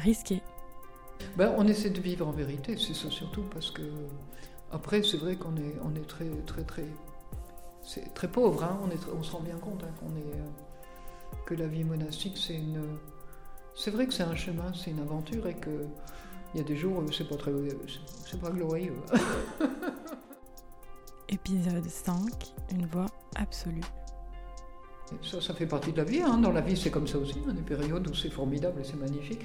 risqué. Ben, on essaie de vivre en vérité, c'est ça surtout, parce que après, c'est vrai qu'on est, on est très, très, très, c'est très pauvre. Hein. On, est, on se rend bien compte hein, qu'on est, euh, que la vie monastique, c'est une, c'est vrai que c'est un chemin, c'est une aventure, et que il y a des jours où c'est pas très, c'est pas glorieux. Épisode 5, une voix absolue. Ça, ça fait partie de la vie. Hein. Dans la vie, c'est comme ça aussi. A des périodes où c'est formidable et c'est magnifique.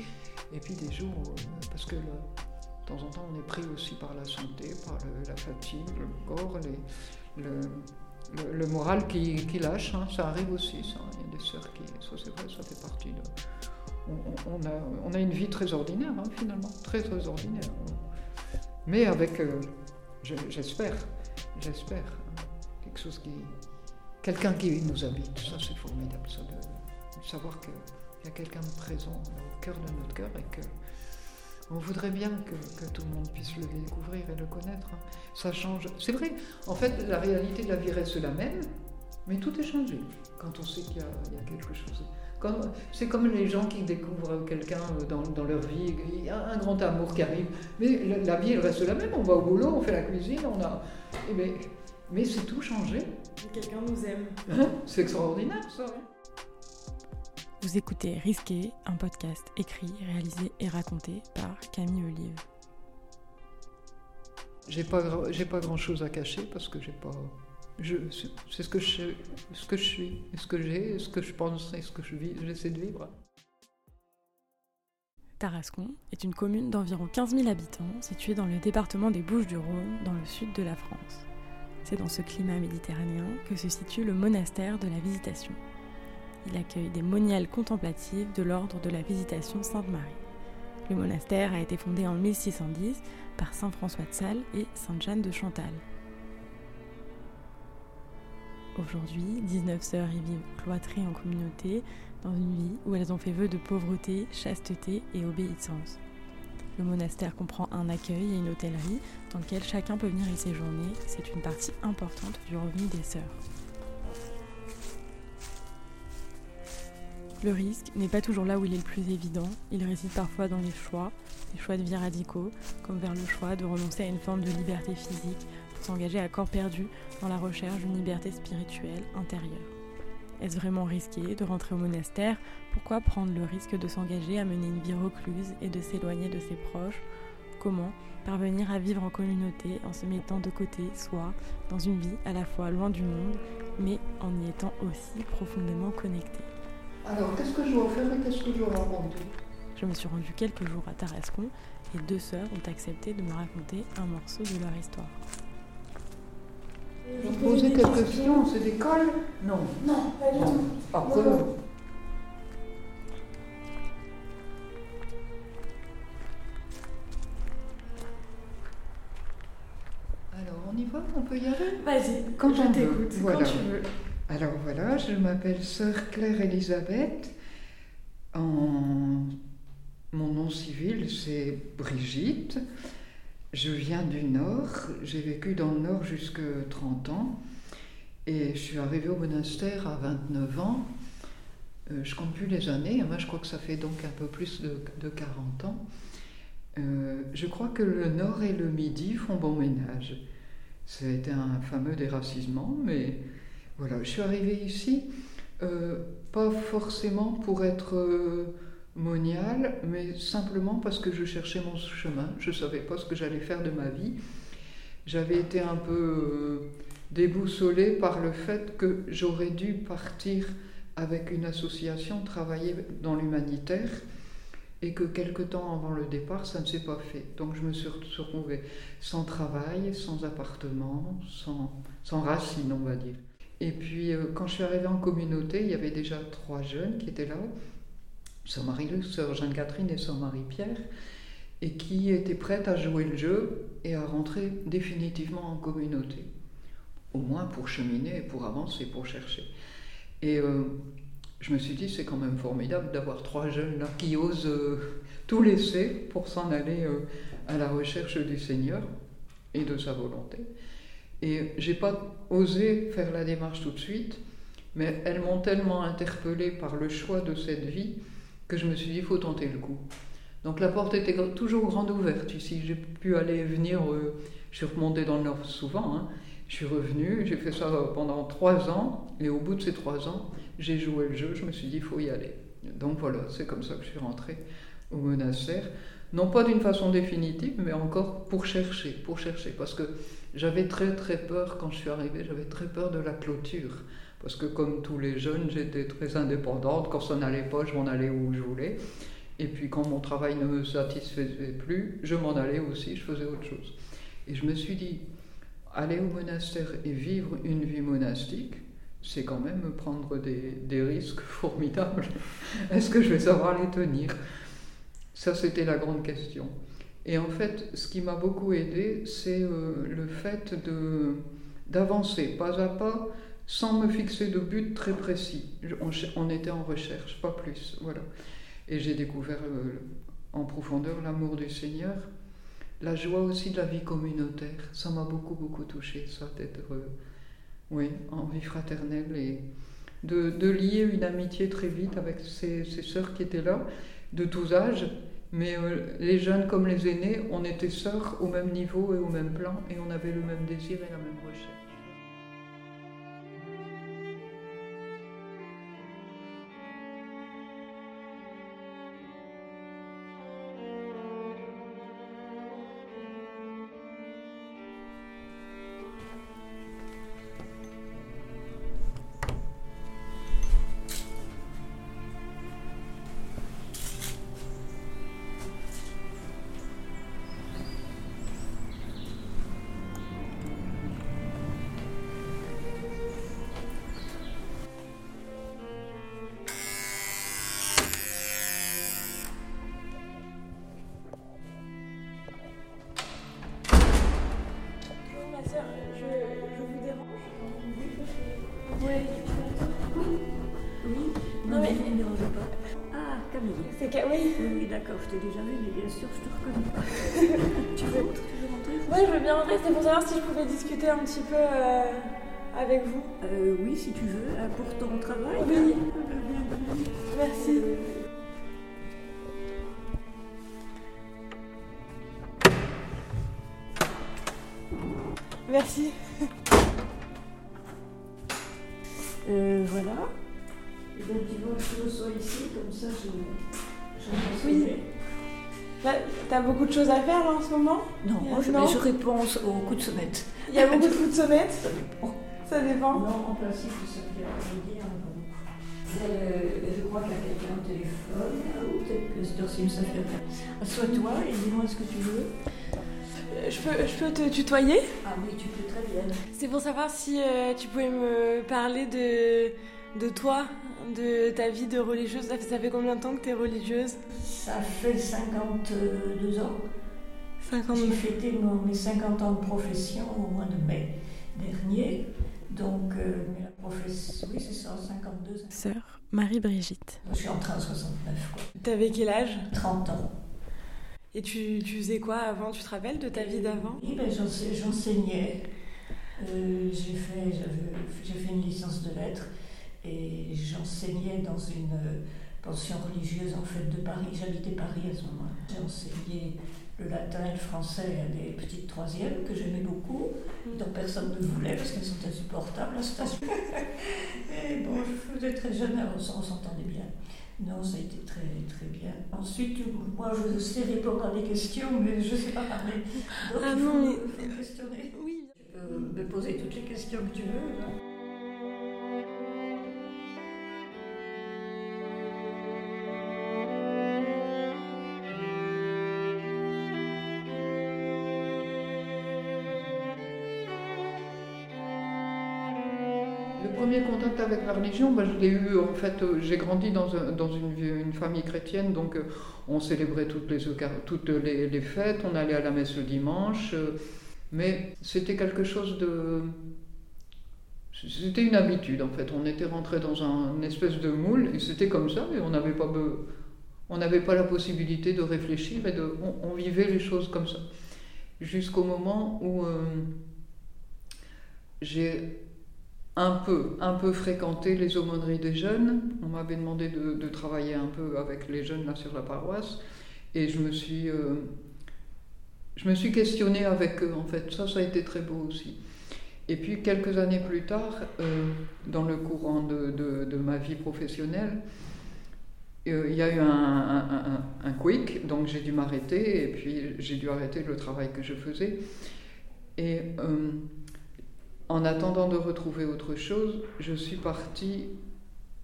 Et puis des jours, euh, parce que de temps en temps, on est pris aussi par la santé, par la fatigue, le corps, le, le, moral qui, lâche. Hein. Ça arrive aussi, ça. Il y a des sœurs qui. Ça, c'est vrai, ça fait partie de. On, a, on a, une vie très ordinaire, hein, finalement. Très, très ordinaire. Mais avec. Euh, j'espère, j'espère, quelque chose qui quelqu'un qui nous habite. Ça, c'est formidable, ça, de, savoir qu'il y a quelqu'un de présent au cœur de notre cœur et que on voudrait bien que, tout le monde puisse le découvrir et le connaître. Hein. Ça change. C'est vrai, en fait, la réalité de la vie reste la même, mais tout est changé quand on sait qu'il y, a quelque chose. C'est comme les gens qui découvrent quelqu'un dans, leur vie, il y a un grand amour qui arrive, mais la, vie elle reste la même. On va au boulot, on fait la cuisine, on a. Mais c'est tout changé. Quelqu'un nous aime. Hein? C'est extraordinaire ça. Vous écoutez Risqué, un podcast écrit, réalisé et raconté par Camille Olive. J'ai pas, j'ai pas grand chose à cacher parce que j'ai pas. Je, c'est ce que je, ce que je suis, ce que j'ai, ce que je pense et ce que je vis, j'essaie de vivre. Tarascon est une commune d'environ 15 000 habitants située dans le département des Bouches-du-Rhône, dans le sud de la France. C'est dans ce climat méditerranéen que se situe le monastère de la Visitation. Il accueille des moniales contemplatives de l'ordre de la Visitation Sainte-Marie. Le monastère a été fondé en 1610 par Saint François de Sales et Sainte Jeanne de Chantal. Aujourd'hui, 19 sœurs y vivent cloîtrées en communauté dans une vie où elles ont fait vœu de pauvreté, chasteté et obéissance. Le monastère comprend un accueil et une hôtellerie dans lequel chacun peut venir y séjourner. C'est une partie importante du revenu des sœurs. Le risque n'est pas toujours là où il est le plus évident. Il réside parfois dans les choix, les choix de vie radicaux, comme vers le choix de renoncer à une forme de liberté physique pour s'engager à corps perdu dans la recherche d'une liberté spirituelle intérieure. Est-ce vraiment risqué de rentrer au monastère? Pourquoi prendre le risque de s'engager à mener une vie recluse et de s'éloigner de ses proches? Comment parvenir à vivre en communauté en se mettant de côté soi, dans une vie à la fois loin du monde, mais en y étant aussi profondément connecté? Alors, qu'est-ce que je dois faire et qu'est-ce que je dois raconter? Je me suis rendue quelques jours à Tarascon et deux sœurs ont accepté de me raconter un morceau de leur histoire. Vous posez quelques questions, c'est des cols Non. Non, pas du tout. Après, Alors, on y va On peut y aller Vas-y, quand je t'écoute, voilà. quand tu veux. Alors voilà, je m'appelle Sœur Claire Elisabeth. En... Mon nom civil, c'est Brigitte. Je viens du Nord, j'ai vécu dans le Nord jusque 30 ans et je suis arrivée au monastère à 29 ans. Euh, je compte plus les années, moi je crois que ça fait donc un peu plus de, 40 ans. Euh, je crois que le Nord et le Midi font bon ménage. Ça a été un fameux déracisement, mais voilà, je suis arrivée ici euh, pas forcément pour être monial, mais simplement parce que je cherchais mon chemin. Je ne savais pas ce que j'allais faire de ma vie. J'avais été un peu euh, déboussolée par le fait que j'aurais dû partir avec une association, travailler dans l'humanitaire, et que quelque temps avant le départ, ça ne s'est pas fait. Donc je me suis retrouvée sans travail, sans appartement, sans, sans racines, on va dire. Et puis euh, quand je suis arrivée en communauté, il y avait déjà trois jeunes qui étaient là, Sœur Marie-Luc, Sœur Jeanne-Catherine et Sœur Marie-Pierre, et qui étaient prêtes à jouer le jeu et à rentrer définitivement en communauté. Au moins pour cheminer, pour avancer, pour chercher. Et euh, je me suis dit, c'est quand même formidable d'avoir trois jeunes là qui osent euh, tout laisser pour s'en aller euh, à la recherche du Seigneur et de sa volonté. Et j'ai pas osé faire la démarche tout de suite, mais elles m'ont tellement interpellée par le choix de cette vie que je me suis dit, il faut tenter le coup. Donc la porte était toujours grande ouverte ici. J'ai pu aller et venir. euh, je suis remontée dans le Nord souvent. hein. Je suis revenue. J'ai fait ça pendant trois ans. Et au bout de ces trois ans, j'ai joué le jeu. Je me suis dit, il faut y aller. Donc voilà, c'est comme ça que je suis rentrée au monastère. Non pas d'une façon définitive, mais encore pour chercher, pour chercher. Parce que j'avais très très peur quand je suis arrivée, j'avais très peur de la clôture. Parce que comme tous les jeunes, j'étais très indépendante. Quand ça n'allait pas, je m'en allais où je voulais. Et puis quand mon travail ne me satisfaisait plus, je m'en allais aussi, je faisais autre chose. Et je me suis dit, aller au monastère et vivre une vie monastique, c'est quand même prendre des, risques formidables. Est-ce que je vais savoir les tenir? Ça, c'était la grande question. Et en fait, ce qui m'a beaucoup aidé, c'est euh, le fait d'avancer pas à pas, sans me fixer de but très précis. On, était en recherche, pas plus. Voilà. Et j'ai découvert euh, en profondeur l'amour du Seigneur, la joie aussi de la vie communautaire. Ça m'a beaucoup, beaucoup touché, ça, d'être euh, oui, en vie fraternelle et de, lier une amitié très vite avec ces, ces sœurs qui étaient là, de tous âges. Mais euh, les jeunes comme les aînés, on était sœurs au même niveau et au même plan, et on avait le même désir et la même recherche. D'accord, je t'ai déjà vu, mais bien sûr, je te reconnais. tu veux, tu veux rentrer Ouais, je veux bien rentrer, c'était pour savoir si je pouvais discuter un petit peu euh, avec vous. euh, Oui, si tu veux, euh, pour ton travail. Oui. Euh. Merci. T'as beaucoup de choses à faire là en ce moment Non, je, je réponds au coup de sonnette. Il y a beaucoup de coups de sonnette Ça dépend. Ça dépend. Non, en principe, ça vient de dire. Euh, je crois qu'il y a quelqu'un au téléphone, ou peut-être que c'est affaire. Assois-toi et dis-moi ce que tu veux. Euh, Je peux, je peux te tutoyer? Ah oui, tu peux très bien. C'est pour savoir si euh, tu pouvais me parler de, de toi, de ta vie de religieuse. Ça fait, ça fait combien de temps que tu es religieuse? Ça fait 52 ans. 50 J'ai fêté mon- mes 50 ans de profession au mois de mai dernier. Donc, euh, mais la profession, oui, c'est ça, 52 ans. Sœur Marie-Brigitte. Je suis entrée en 69, quoi. T'avais quel âge? 30 ans. Et tu, tu faisais quoi avant? Tu te rappelles de ta vie d'avant? Oui, ben, j'ense- j'enseignais. Euh, j'ai fait, j'avais- j'ai fait une licence de lettres et j'enseignais dans une euh, pension religieuse en fait de Paris. J'habitais Paris à ce moment-là. J'ai enseigné le latin et le français à des petites troisièmes que j'aimais beaucoup, dont personne ne voulait parce qu'elles sont insupportables à ce. Et bon, je faisais très jeune, on s'en- on s'entendait bien. Non, ça a été très, très bien. Ensuite, moi, je sais répondre à des questions, mais je ne sais pas parler. Donc, Ah il faut, non, il faut me questionner. Oui. Tu peux me poser toutes les questions que tu veux. En fait, euh, j'ai grandi dans, un- dans une, famille chrétienne, donc euh, on célébrait toutes les, fêtes, on allait à la messe le dimanche, euh, mais c'était quelque chose de... C'était une habitude en fait, on était rentré dans un, une espèce de moule et c'était comme ça et on n'avait pas, on n'avait pas la possibilité de réfléchir et de, on, vivait les choses comme ça. Jusqu'au moment où j'ai un peu, un peu fréquenté les aumôneries des jeunes. On m'avait demandé de, travailler un peu avec les jeunes là sur la paroisse. Et je me suis, euh, je me suis questionnée avec eux, en fait. Ça, ça a été très beau aussi. Et puis, quelques années plus tard, euh, dans le courant de, de, ma vie professionnelle, euh, il y a eu un, un, quick, donc j'ai dû m'arrêter, et puis j'ai dû arrêter le travail que je faisais. Et en attendant de retrouver autre chose, je suis partie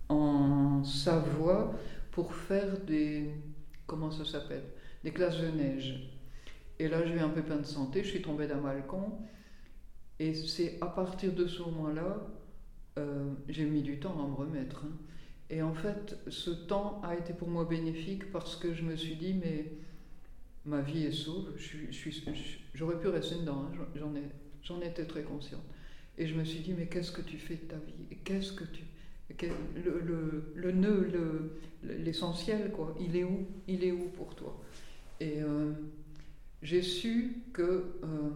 en Savoie pour faire des. Comment ça s'appelle? Des classes de neige. Et là, j'ai eu un pépin de santé, je suis tombée d'un balcon. Et c'est à partir de ce moment-là, euh, j'ai mis du temps à me remettre. Hein. Et en fait, ce temps a été pour moi bénéfique parce que je me suis dit, mais ma vie est sauve, j'aurais pu rester dedans, hein, j'en, j'en étais très consciente. Et je me suis dit, mais qu'est-ce que tu fais de ta vie Qu'est-ce que tu... Le, le, le nœud, le, l'essentiel, quoi, il est où? Il est où pour toi? Et euh, j'ai su que euh,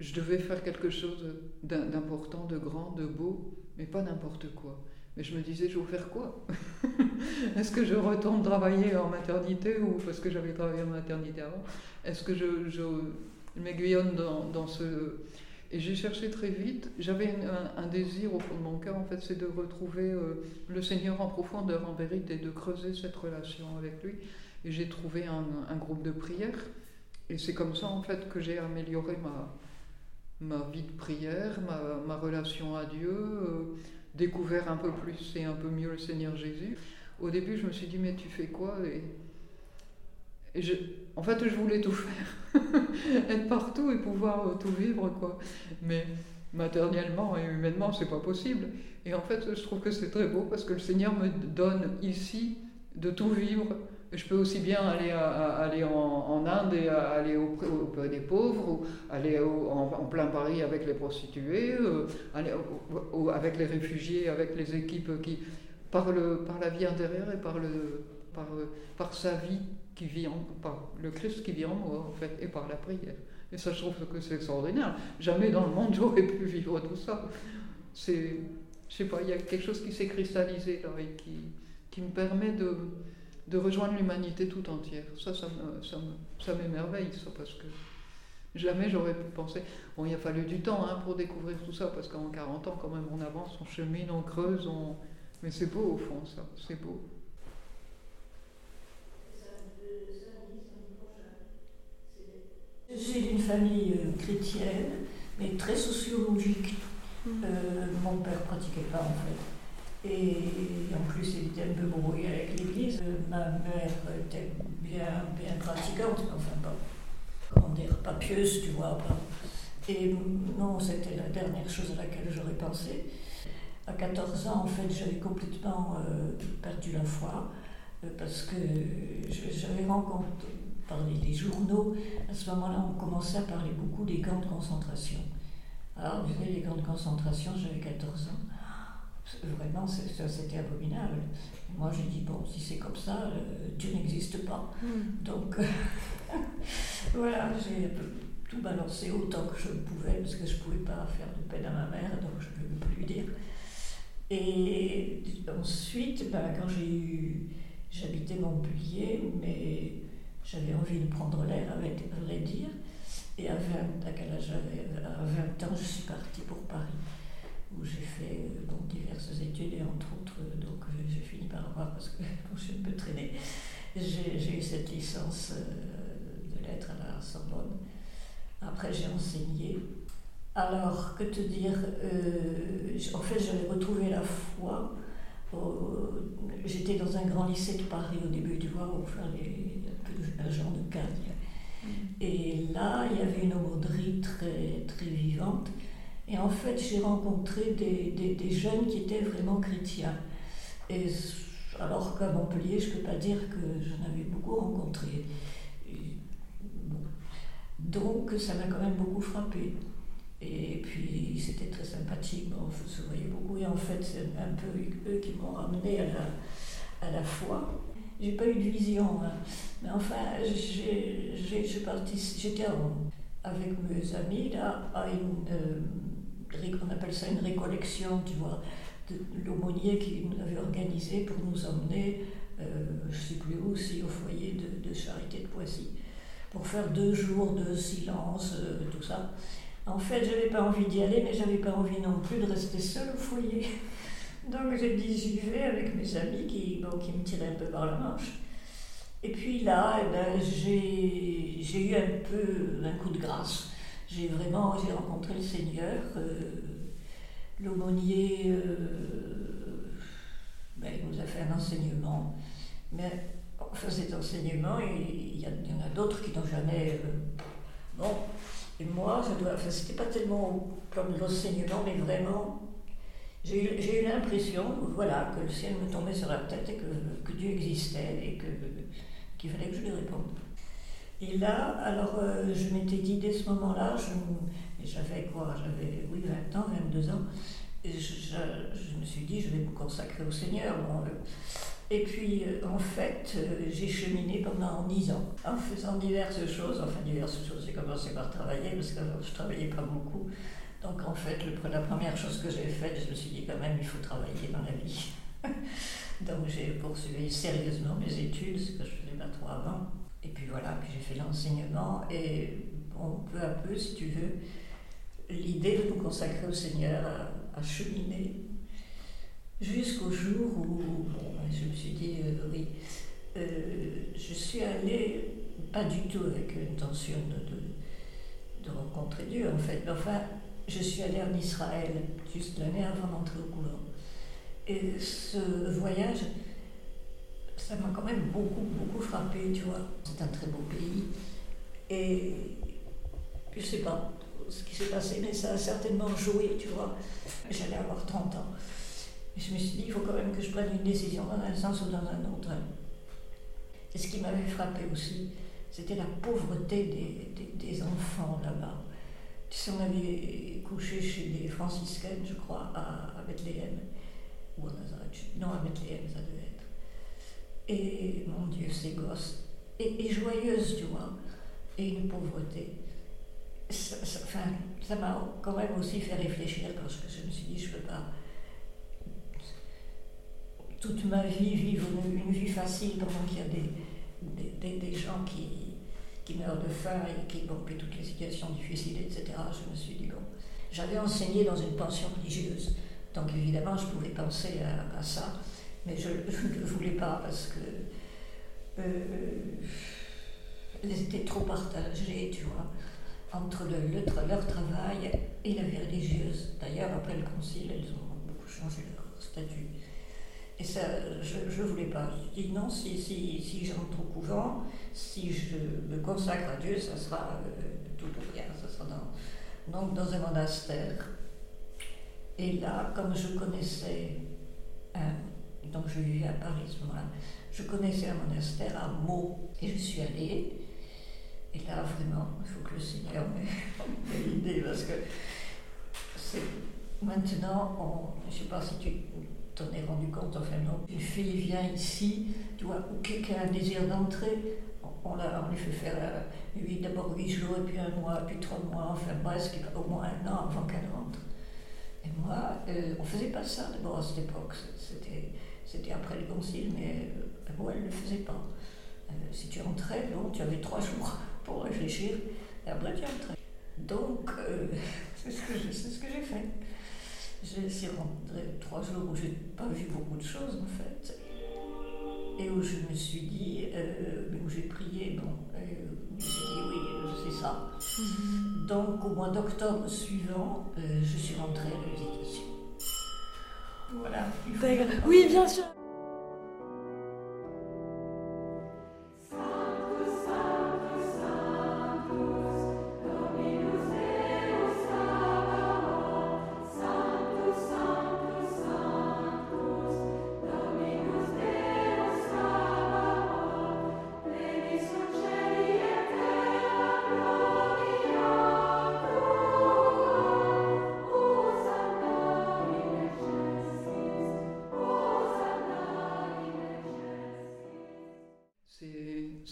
je devais faire quelque chose d'important, de grand, de beau, mais pas n'importe quoi. Mais je me disais, je vais faire quoi? Est-ce que je retourne travailler en maternité ou parce que j'avais travaillé en maternité avant? Est-ce que je m'aiguillonne dans, ce... Et j'ai cherché très vite, j'avais un, désir au fond de mon cœur, en fait, c'est de retrouver euh, le Seigneur en profondeur, en vérité, et de creuser cette relation avec lui. Et j'ai trouvé un, groupe de prière. Et c'est comme ça, en fait, que j'ai amélioré ma, ma vie de prière, ma, relation à Dieu, euh, découvert un peu plus et un peu mieux le Seigneur Jésus. Au début, je me suis dit, mais tu fais quoi? En fait, je voulais tout faire, être partout et pouvoir euh, tout vivre, quoi. Mais matériellement et humainement, c'est pas possible. Et en fait, je trouve que c'est très beau parce que le Seigneur me donne ici de tout vivre je peux aussi bien aller, aller en, Inde et aller auprès, des pauvres, aller en, plein Paris avec les prostituées, euh, aller avec les réfugiés, avec les équipes qui, par, le, par la vie intérieure et par, le, par, par sa vie qui vit en, par le Christ qui vit en moi, en fait, et par la prière. Et ça, je trouve que c'est extraordinaire. Jamais dans le monde j'aurais pu vivre tout ça. C'est, je sais pas, il y a quelque chose qui s'est cristallisé là et qui, qui me permet de de rejoindre l'humanité tout entière. Ça, ça, ça m'émerveille, ça, parce que jamais j'aurais pu penser. Bon, il a fallu du temps hein, pour découvrir tout ça, parce qu'en 40 ans, quand même, on avance, on chemine, on creuse, on... mais c'est beau au fond, ça, c'est beau. J'ai une famille euh, chrétienne, mais très sociologique. Mmh. Euh, mon père pratiquait pas en fait. Et en plus, il était un peu brouillé avec l'église. Ma mère était bien, bien pratiquante, enfin pas, comment dire, pas pieuse, tu vois. Pas. Et non, c'était la dernière chose à laquelle j'aurais pensé. À 14 ans, en fait, j'avais complètement euh, perdu la foi euh, parce que j'avais rencontré, par les, journaux, à ce moment-là, on commençait à parler beaucoup des camps de concentration. Alors, vous savez, les camps de concentration, j'avais 14 ans. Vraiment, c'était abominable. Moi, j'ai dit, bon, si c'est comme ça, euh, Dieu n'existe pas. Mm. Donc, voilà, j'ai tout balancé autant que je pouvais, parce que je ne pouvais pas faire de peine à ma mère, donc je ne peux plus lui dire. Et ensuite, ben, quand j'ai eu. J'habitais Montpellier, mais j'avais envie de prendre l'air, avec vrai dire. Et à 20, à quel âge À 20 ans, je suis partie pour Paris où j'ai fait euh, diverses études et entre autres, euh, donc euh, j'ai fini par avoir, parce que je suis un peu traînée, j'ai eu cette licence de lettres à la Sorbonne. Après, j'ai enseigné. Alors, que te dire En fait, j'avais retrouvé la foi. J'étais dans un grand lycée de Paris au début, tu vois, où faire les, un d'agent de. Mm. Et là, il y avait une aumônerie très, très vivante. Et en fait, j'ai rencontré des, des, jeunes qui étaient vraiment chrétiens. Et alors qu'à Montpellier, je ne peux pas dire que j'en avais beaucoup rencontré. Donc, ça m'a quand même beaucoup frappé. Et puis, c'était très sympathique, on se voyait beaucoup. Et en fait, c'est un peu eux qui m'ont ramené à la, à la foi. J'ai pas eu de vision, hein. mais enfin, j'étais avec mes amis là, à une. Euh, appelle ça une récollection, tu vois, de l'aumônier qui nous avait organisé pour nous emmener, euh, je sais plus où, aussi au foyer de, Charité de Poissy pour faire deux jours de silence, euh, tout ça. En fait, je n'avais pas envie d'y aller, mais j'avais pas envie non plus de rester seule au foyer. Donc j'y vais avec mes amis qui, bon, qui me tiraient un peu par la manche. Et puis là, eh ben, j'ai eu un peu un coup de grâce. J'ai vraiment j'ai rencontré le Seigneur. Euh, L'aumônier euh, ben, il nous a fait un enseignement. Mais enfin, cet enseignement, il, y, en a d'autres qui n'ont jamais. Euh, bon, et moi, je dois. Enfin, c'était pas tellement comme l'enseignement, mais vraiment j'ai eu, l'impression voilà, que le ciel me tombait sur la tête et que, Dieu existait et qu'il fallait que je lui réponde. Et là, alors euh, je m'étais dit dès ce moment-là, j'avais quoi J'avais, oui, 20 ans, 22 ans, et je, me suis dit, je vais me consacrer au Seigneur. Euh. et puis, euh, en fait, j'ai cheminé pendant 10 ans, en faisant diverses choses. Enfin, diverses choses, j'ai commencé par travailler, parce que je ne travaillais pas beaucoup. Donc en fait, la première chose que j'ai faite, je me suis dit quand même, il faut travailler dans la vie. Donc j'ai poursuivi sérieusement mes études, ce que je faisais pas trop avant. Et puis voilà, puis j'ai fait l'enseignement. Et peu à peu, si tu veux, l'idée de nous consacrer au Seigneur a, cheminé jusqu'au jour où je me suis dit, euh, oui, euh, je suis allée, pas du tout avec l'intention de, de, de rencontrer Dieu en fait, mais enfin, je suis allée en Israël juste l'année avant d'entrer au couvent. Et ce voyage, ça m'a quand même beaucoup, beaucoup frappé, tu vois. C'est un très beau pays. Et je sais pas ce qui s'est passé, mais ça a certainement joué, tu vois. J'allais avoir 30 ans. Et je me suis dit, il faut quand même que je prenne une décision dans un sens ou dans un autre. Et ce qui m'avait frappé aussi, c'était la pauvreté des enfants là-bas. Tu sais, on avait couché chez les franciscaines, je crois, à, Bethléem, ou à Nazareth. Non, à Bethléem, ça devait être. Et mon Dieu, ces gosses. Et, joyeuses, tu vois, et une pauvreté. Ça, ça m'a quand même aussi fait réfléchir parce que je me suis dit, je ne peux pas toute ma vie vivre une, vie facile pendant qu'il y a des, des gens qui, qui meurent de faim et qui, bon, puis toutes les situations difficiles, etc., je me suis dit, bon, j'avais enseigné dans une pension religieuse, donc évidemment, je pouvais penser à, ça, mais je ne voulais pas parce que euh, elles étaient trop partagées, tu vois, entre le, leur travail et la vie religieuse. D'ailleurs, après le concile, elles ont beaucoup changé leur statut. Et ça, je ne voulais pas. Je dis non, si, si, si j'entre au couvent, si je me consacre à Dieu, ça sera euh, tout ou rien, ça sera donc dans un monastère. Et là, comme je connaissais, donc je vivais à Paris ce je connaissais un monastère à Meaux, et je suis allée. Et là, vraiment, il faut que le Seigneur m'ait l'idée, parce que c'est maintenant, je ne sais pas si tu t'en es rendu compte, enfin non, une fille vient ici, tu vois, ou quelqu'un a un désir d'entrer, on, on, lui fait faire euh, d'abord huit jours, et puis un mois, puis trois mois, enfin presque au moins un an avant qu'elle rentre. Et moi, euh, on ne faisait pas ça d'abord à cette époque, c'était, après le concile, mais euh, moi, elle ne le faisait pas. si tu entrais, bon, tu avais trois jours pour réfléchir, et après tu entrais. Donc, c'est ce que j'ai fait. J'ai suis rentrée trois jours où j'ai pas vu beaucoup de choses en fait. Et où je me suis dit, euh, où j'ai prié, bon, euh, je me suis dit oui, c'est ça. Mhm. Donc au mois d'octobre suivant, euh, je suis rentrée à la visitation. Voilà. Oui, bien sûr.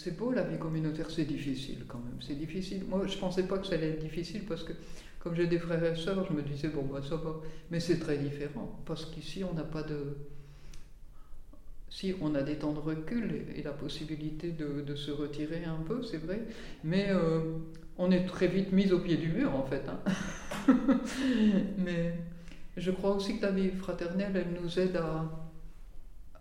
C'est beau la vie communautaire, c'est difficile quand même. C'est difficile. Moi, je pensais pas que ça allait être difficile parce que, comme j'ai des frères et sœurs, je me disais, bon, bah, ça va. Mais c'est très différent parce qu'ici, on n'a pas de. Si on a des temps de recul et, la possibilité de, se retirer un peu, c'est vrai, mais euh, on est très vite mis au pied du mur en fait. Hein. mais je crois aussi que la vie fraternelle, elle nous aide à,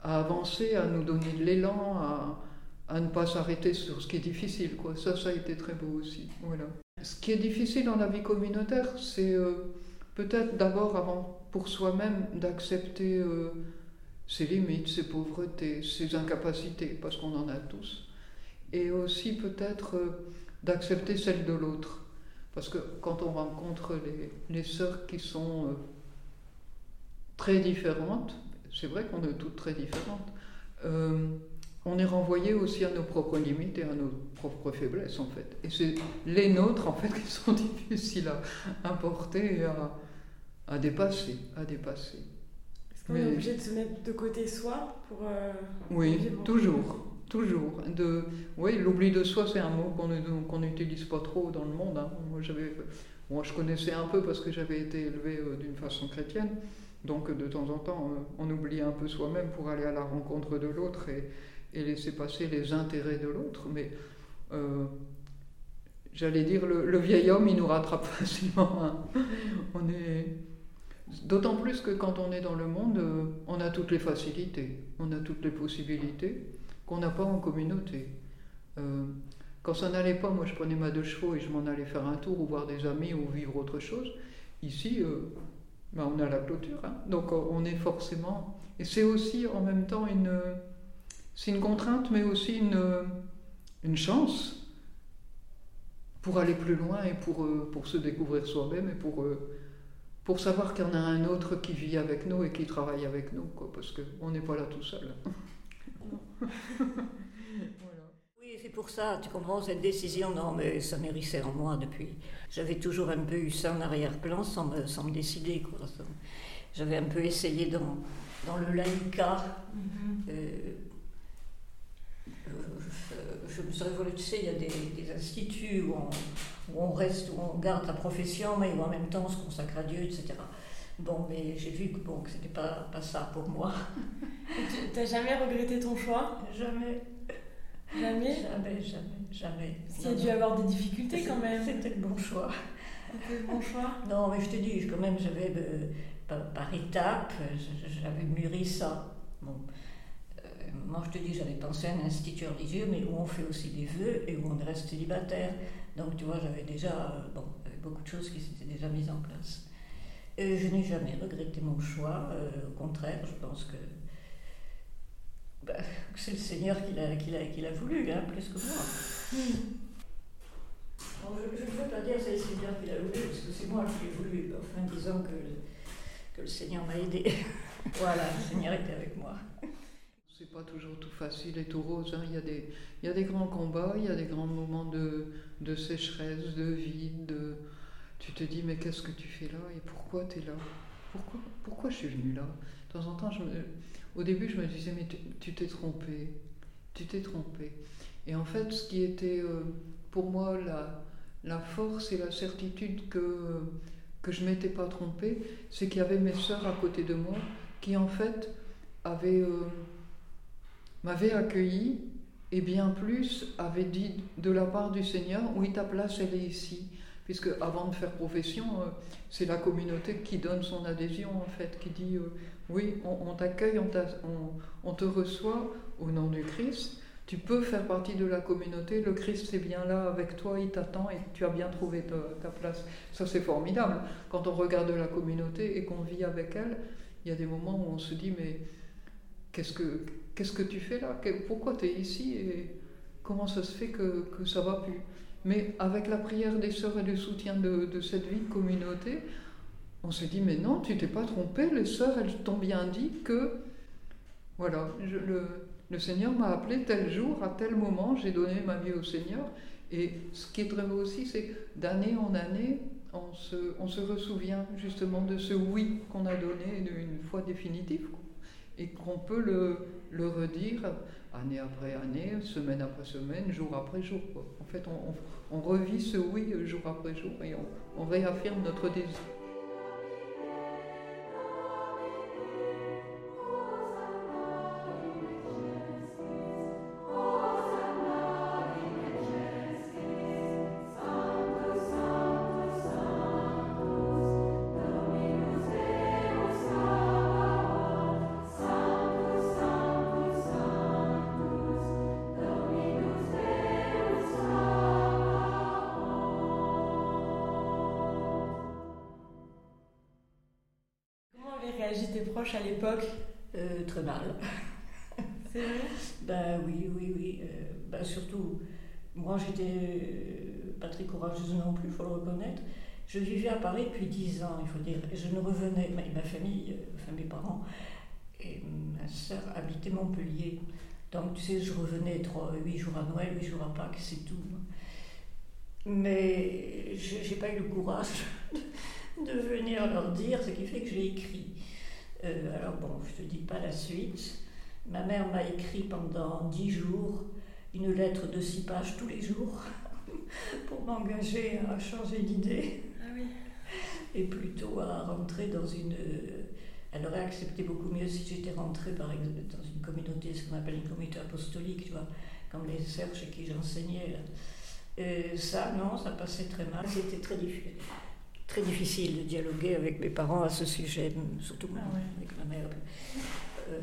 à avancer, à nous donner de l'élan, à, à, ne pas s'arrêter sur ce qui est difficile. Quoi. Ça, ça a été très beau aussi. Voilà. Ce qui est difficile dans la vie communautaire, c'est euh, peut-être d'abord, avant pour soi-même, d'accepter euh, ses limites, ses pauvretés, ses incapacités, parce qu'on en a tous. Et aussi peut-être euh, d'accepter celle de l'autre. Parce que quand on rencontre les, les sœurs qui sont très différentes, c'est vrai qu'on est toutes très différentes, on est renvoyé aussi à nos propres limites et à nos propres faiblesses en fait. Et c'est les nôtres en fait qui sont difficiles à, porter et à, dépasser, à dépasser. Est-ce qu'on est obligé de se mettre de côté soi pour euh, Oui, toujours, toujours. De, oui, l'oubli de soi, c'est un mot qu'on n'utilise pas trop dans le monde. Hein. Moi, j'avais, moi, je connaissais un peu parce que j'avais été élevé euh, d'une façon chrétienne. Donc, de temps en temps, euh, on oublie un peu soi-même pour aller à la rencontre de l'autre et, et laisser passer les intérêts de l'autre. Mais euh, j'allais dire, le, vieil homme, il nous rattrape facilement. Hein. On est... D'autant plus que quand on est dans le monde, euh, on a toutes les facilités, on a toutes les possibilités qu'on n'a pas en communauté. Euh, quand ça n'allait pas, moi je prenais ma deux chevaux et je m'en allais faire un tour ou voir des amis ou vivre autre chose. Ici, ben, on a la clôture, hein. donc on est forcément. Et c'est aussi en même temps une c'est une contrainte, mais aussi une, chance pour aller plus loin et pour, euh, pour se découvrir soi-même et pour, euh, pour savoir qu'il y en a un autre qui vit avec nous et qui travaille avec nous, quoi, parce qu'on n'est pas là tout seul. Oui, c'est pour ça, tu comprends, cette décision, non, mais ça mérissait en moi depuis. J'avais toujours un peu eu ça en arrière-plan sans me, sans me décider. Quoi. J'avais un peu essayé dans, dans le laïka. Mm-hmm. Euh, je me serais voulu, tu sais, il y a des, instituts où on, reste, où on garde la profession, mais où en même temps on se consacre à Dieu, etc. Bon, mais j'ai vu que bon, que c'était pas, pas ça pour moi. Tu n'as jamais regretté ton choix? Jamais. Jamais? Jamais, jamais, jamais. Parce qu'il y a dû avoir des difficultés quand même. C'était le bon choix. C'était le bon choix? Non, mais je te dis, quand même, j'avais, euh, par, par étapes, j'avais mûri ça. Bon moi je te dis, j'avais pensé à un institut religieux, mais où on fait aussi des vœux et où on reste célibataire. Donc tu vois, j'avais déjà euh, beaucoup de choses qui s'étaient déjà mises en place. Et je n'ai jamais regretté mon choix, euh, au contraire, je pense que, bah, c'est le Seigneur qui l'a, voulu, hein, plus que moi. je ne veux pas dire c'est le Seigneur qui l'a voulu, parce que c'est moi qui l'ai voulu, enfin disons que, que le Seigneur m'a aidé. voilà, le Seigneur était avec moi. C'est pas toujours tout facile et tout rose. Hein. Il, y a des, il y a des grands combats, il y a des grands moments de, de sécheresse, de vide. Tu te dis, mais qu'est-ce que tu fais là et pourquoi tu es là? Pourquoi, pourquoi je suis venue là? De temps en temps, au début, je me disais, mais tu t'es trompé. Tu t'es trompé. Et en fait, ce qui était euh, pour moi la, la force et la certitude que, que je m'étais pas trompée, c'est qu'il y avait mes sœurs à côté de moi qui, en fait, avaient. Euh, m'avait accueilli et bien plus avait dit de la part du Seigneur, oui, ta place, elle est ici. Puisque avant de faire profession, euh, c'est la communauté qui donne son adhésion, en fait, qui dit, euh, oui, on, t'accueille, on, te reçoit au nom du Christ, tu peux faire partie de la communauté, le Christ est bien là avec toi, il t'attend et tu as bien trouvé ta, ta place. Ça, c'est formidable. Quand on regarde la communauté et qu'on vit avec elle, il y a des moments où on se dit, mais qu'est-ce que qu'est-ce que tu fais là Pourquoi tu es ici Et comment ça se fait que, que ça va plus? Mais avec la prière des sœurs et le soutien de, cette vie de communauté, on se dit, mais non, tu t'es pas trompé, les sœurs, elles t'ont bien dit que, voilà, le, Seigneur m'a appelé tel jour, à tel moment, j'ai donné ma vie au Seigneur. Et ce qui est très beau aussi, c'est d'année en année, on se, on ressouvient justement de ce oui qu'on a donné une fois définitive et qu'on peut le, redire année après année, semaine après semaine, jour après jour. En fait, on, revit ce oui jour après jour et on réaffirme notre désir. À l'époque euh, Très mal. C'est vrai? Ben oui, oui, oui. Euh, ben surtout, moi j'étais pas très courageuse non plus, il faut le reconnaître. Je vivais à Paris depuis 10 ans, il faut dire. Je ne revenais, ma, ma famille, enfin mes parents et ma soeur habitaient Montpellier. Donc tu sais, je revenais 3, 8 jours à Noël, 8 jours à Pâques, c'est tout. Mais je n'ai pas eu le courage de venir leur dire, ce qui fait que j'ai écrit. Euh, alors bon, je ne te dis pas la suite. Ma mère m'a écrit pendant dix jours une lettre de six pages tous les jours pour m'engager à changer d'idée. Ah oui. Et plutôt à rentrer dans une. Elle aurait accepté beaucoup mieux si j'étais rentrée par exemple dans une communauté, ce qu'on appelle une communauté apostolique, tu vois, comme les sœurs chez qui j'enseignais. Et ça, non, ça passait très mal. C'était très difficile très difficile de dialoguer avec mes parents à ce sujet, surtout Ah ouais. avec ma mère. Euh,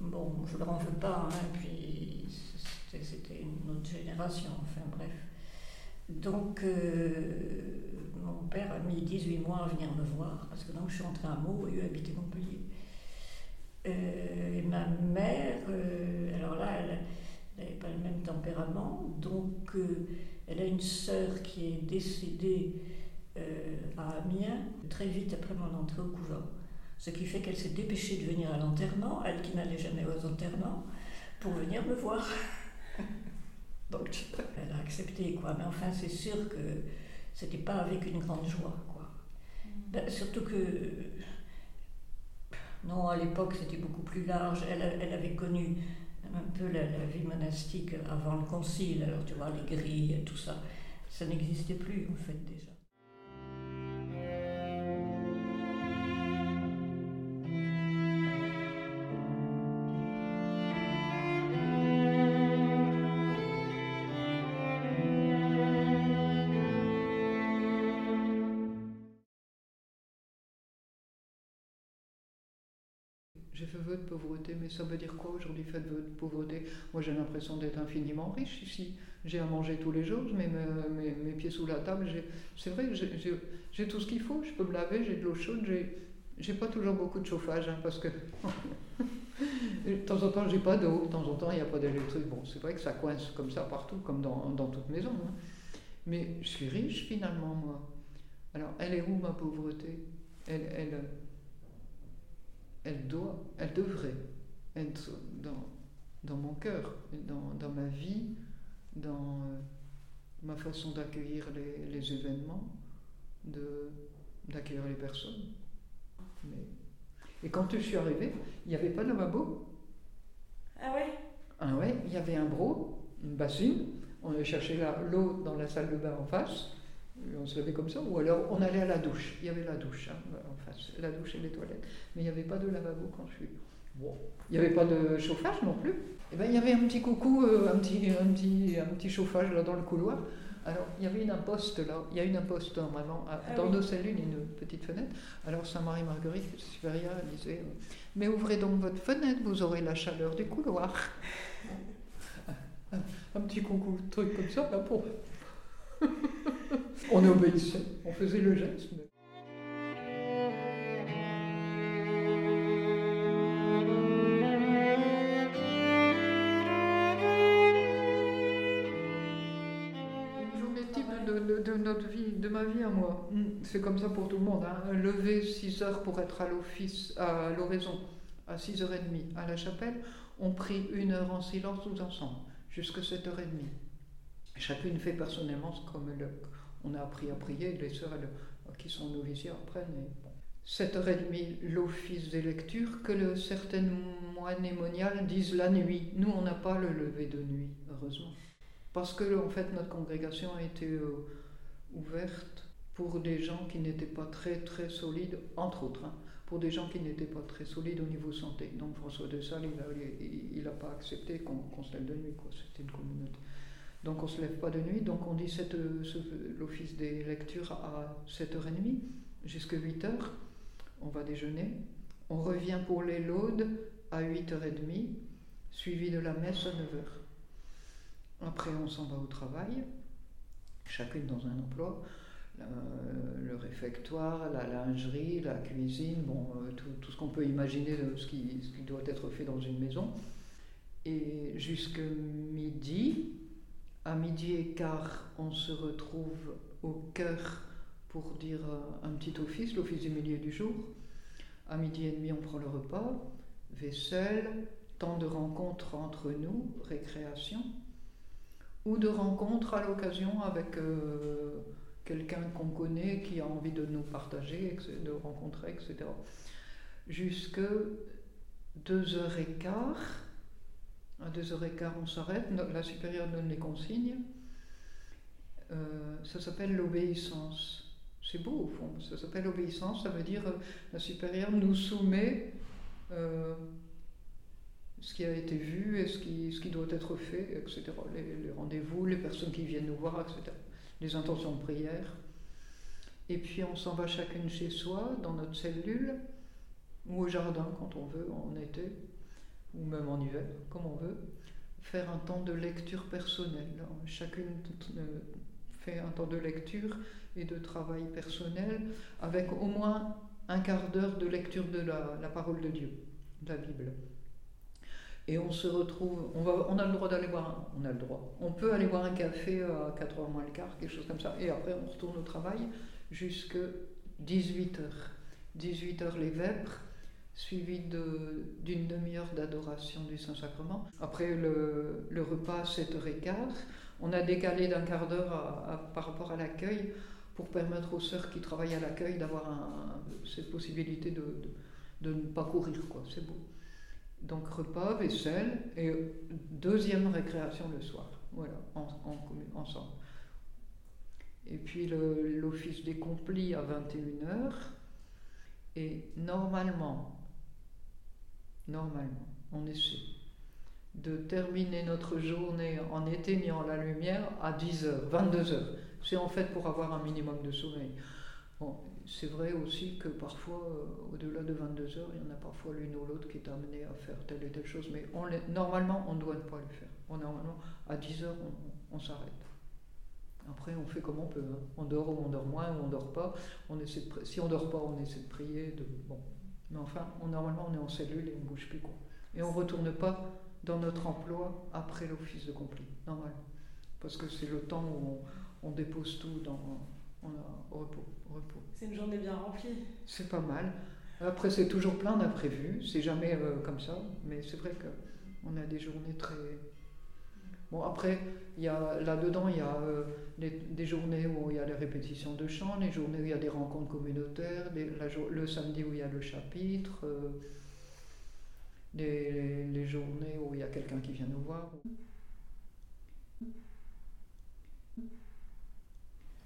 bon, je ne leur en veux pas, hein, puis c'était- une autre génération, enfin bref. Donc, euh, mon père a mis 18 mois à venir me voir, parce que donc je suis entrée à Meaux et eux habitaient Montpellier. Euh, et ma mère, alors là, elle n'avait pas le même tempérament, donc elle a une sœur qui est décédée euh, à Amiens, très vite après mon entrée au couvent. Ce qui fait qu'elle s'est dépêchée de venir à l'enterrement, elle qui n'allait jamais aux enterrements, pour venir me voir. Donc elle a accepté, quoi. Mais enfin, c'est sûr que c'était pas avec une grande joie, quoi. Ben, surtout que. Non, à l'époque, c'était beaucoup plus large. Elle, avait connu un peu la, la vie monastique avant le concile, alors tu vois, les grilles tout ça. Ça n'existait plus, en fait, déjà. Vœu de pauvreté, mais ça veut dire quoi aujourd'hui, faites vœu de pauvreté? Moi j'ai l'impression d'être infiniment riche ici. J'ai à manger tous les jours, je mets mes, pieds sous la table. C'est vrai j'ai- tout ce qu'il faut, je peux me laver, j'ai de l'eau chaude, j'ai pas toujours beaucoup de chauffage, hein, parce que de temps en temps j'ai pas d'eau, de temps en temps il n'y a pas d'électricité. Bon, c'est vrai que ça coince comme ça partout, comme dans, dans toute maison. hein. Mais je suis riche finalement, moi. Alors, elle est où ma pauvreté? Elle, elle, elle doit, elle devrait être dans, dans mon cœur, dans, dans ma vie, dans euh, ma façon d'accueillir les, les événements, d'accueillir les personnes. Mais- Et quand je suis arrivée, il n'y avait pas de lavabo. Ah ouais? Ah ouais, il y avait un bro, une bassine, on chercher la- l'eau dans la salle de bain en face, on se levait comme ça, ou alors on allait à la douche. Il y avait la douche hein, en face, la douche et les toilettes. Mais il n'y avait pas de lavabo quand je suis. Bon. Il n'y avait pas de chauffage non plus. Et ben, il y avait un petit coucou, euh, un, petit, un, petit, un petit chauffage là dans le couloir. Alors, il y avait une imposte là, il y a une imposte normalement. à- Ah dans oui. nos cellules, une petite fenêtre. Alors, Saint-Marie-Marguerite, supérieure, elle disait euh, Mais ouvrez donc votre fenêtre, vous aurez la chaleur du couloir. un petit coucou, truc comme ça, là, pour. on obéissait, on faisait le geste. mais- de notre vie, de ma vie à moi. Mm, C'est comme ça pour tout le monde. Hein. Lever 6 heures pour être à l'office, à l'oraison, à 6h30 à la chapelle. On prie une heure en silence tous ensemble, jusqu'à 7h30. Chacune fait personnellement comme elle, on a appris à prier. Les sœurs elles, qui sont novicières apprennent. et bon. 7h30, l'office des lectures, que le, certaines moines et moniales disent la nuit. Nous, on n'a pas le lever de nuit, heureusement. Parce que, en fait, notre congrégation a été euh, ouverte pour des gens qui n'étaient pas très, très solides, entre autres, hein, pour des gens qui n'étaient pas très solides au niveau santé. Donc, François de Sales, il n'a pas accepté qu'on se lève de nuit. C'était une communauté. Donc, on ne se lève pas de nuit. Donc, on dit ce- l'office des lectures à 7h30 jusqu'à 8h. On va déjeuner. On revient pour les laudes à 8h30, suivi de la messe à 9h. Après, on s'en va au travail, chacune dans un emploi. le réfectoire, la lingerie, la cuisine, bon, tout, ce qu'on peut imaginer de ce qui, ce qui, doit être fait dans une maison. Et jusque midi, à midi et quart, on se retrouve au cœur pour dire un petit office, l'office du milieu du jour. À midi et demi, on prend le repas, vaisselle, temps de rencontre entre nous, récréation, ou de rencontre à l'occasion avec euh, quelqu'un qu'on connaît qui a envie de nous partager, de rencontrer, etc. Jusque 2h15. À 2h15, on s'arrête, la supérieure donne les consignes. Euh, ça s'appelle l'obéissance. C'est beau au fond, ça s'appelle l'obéissance, ça veut dire euh, la supérieure nous soumet ce qui a été vu et ce qui, ce qui doit être fait, etc. Les, rendez-vous, les personnes qui viennent nous voir, etc. Les intentions de prière. Et puis on s'en va chacune chez soi, dans notre cellule, ou au jardin quand on veut, en été, ou même en hiver, comme on veut, faire un temps de lecture personnelle. Chacune euh, fait un temps de lecture et de travail personnel avec au moins un quart d'heure de lecture de la, parole de Dieu, de la Bible. Et on se retrouve, on, va, on a le droit d'aller voir, on a le droit, on peut aller boire un café à 4h moins le quart, quelque chose comme ça, et après on retourne au travail jusque 18h. 18h les vêpres, suivi d'une demi-heure d'adoration du Saint-Sacrement. Après le, repas, 7h15, on a décalé d'un quart d'heure par rapport à l'accueil pour permettre aux sœurs qui travaillent à l'accueil d'avoir cette possibilité de, de, ne pas courir. C'est beau. Donc repas, vaisselle et deuxième récréation le soir. Voilà, en, ensemble. Et puis l'office des complis à 21h. Et normalement, normalement, on essaie de terminer notre journée en éteignant la lumière à 10h, 22h. C'est en fait pour avoir un minimum de sommeil. Bon, c'est vrai aussi que parfois, euh, au-delà de 22 heures, il y en a parfois l'une ou l'autre qui est amenée à faire telle et telle chose, mais on normalement, on ne doit pas le faire. Normalement, à 10 heures, on, s'arrête. Après, on fait comme on peut. Hein. On dort ou on dort moins ou on dort pas. On essaie si on dort pas, on essaie de prier. Bon. Mais enfin, on, normalement, on est en cellule et on bouge plus. Quoi. Et on retourne pas dans notre emploi après l'office de compli, normalement. Parce que c'est le temps où on dépose tout dans on a repos, repos. C'est une journée bien remplie. C'est pas mal. Après, c'est toujours plein d'imprévus. C'est jamais euh, comme ça, mais c'est vrai qu'on a des journées très. Bon, après, il y a, là-dedans, il y a des, journées où il y a les répétitions de chant, les journées où il y a des rencontres communautaires, le samedi où il y a le chapitre, euh, les, journées où il y a quelqu'un qui vient nous voir.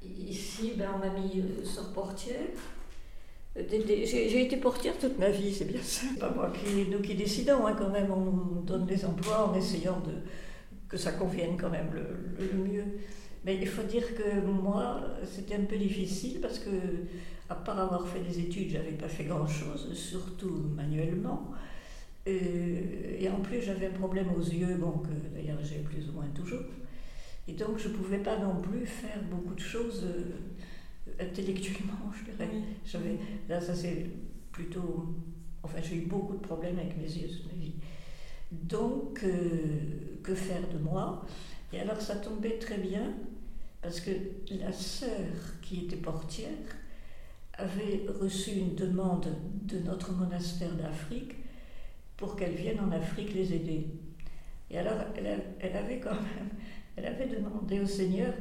Ici, ben, on m'a mis euh, sur portière. Euh, j'ai été portière toute ma vie, c'est bien ça. Pas moi qui, nous qui décidons, hein, quand même, on donne des emplois en essayant de, que ça convienne quand même le, mieux. Mais il faut dire que moi, c'était un peu difficile parce que, à part avoir fait des études, j'avais pas fait grand-chose, surtout manuellement. Euh, et en plus, j'avais un problème aux yeux, bon, que d'ailleurs j'ai plus ou moins toujours. Et donc, je ne pouvais pas non plus faire beaucoup de choses euh, intellectuellement, je dirais. J'avais, là, ça c'est plutôt. Enfin, j'ai eu beaucoup de problèmes avec mes yeux toute ma vie. Donc, euh, que faire de moi? Et alors, ça tombait très bien, parce que la sœur qui était portière avait reçu une demande de notre monastère d'Afrique pour qu'elle vienne en Afrique les aider. Et alors, elle, avait quand même elle avait demandé au Seigneur,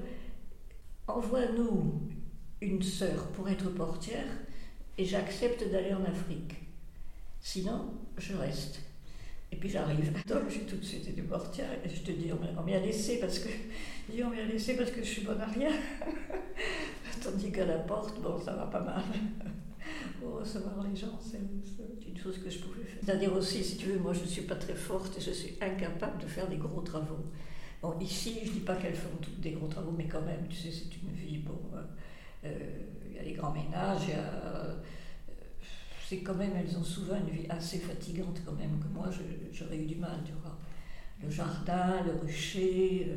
envoie-nous une sœur pour être portière et j'accepte d'aller en Afrique. Sinon, je reste. Et puis j'arrive. Donc j'ai tout de suite été portière et je te dis, on m'y a laissé parce que, dis, on m'y a laissé parce que je suis bonne à rien. Tandis qu'à la porte, bon, ça va pas mal. Pour recevoir les gens, c'est une chose que je pouvais faire. C'est-à-dire aussi, si tu veux, moi je ne suis pas très forte et je suis incapable de faire des gros travaux ici, je ne dis pas qu'elles font toutes des gros travaux, mais quand même, tu sais, c'est une vie, bon, euh, euh, il y a les grands ménages, euh, c'est quand même, elles ont souvent une vie assez fatigante quand même, que moi, j'aurais eu du mal, tu vois. Le jardin, le rucher,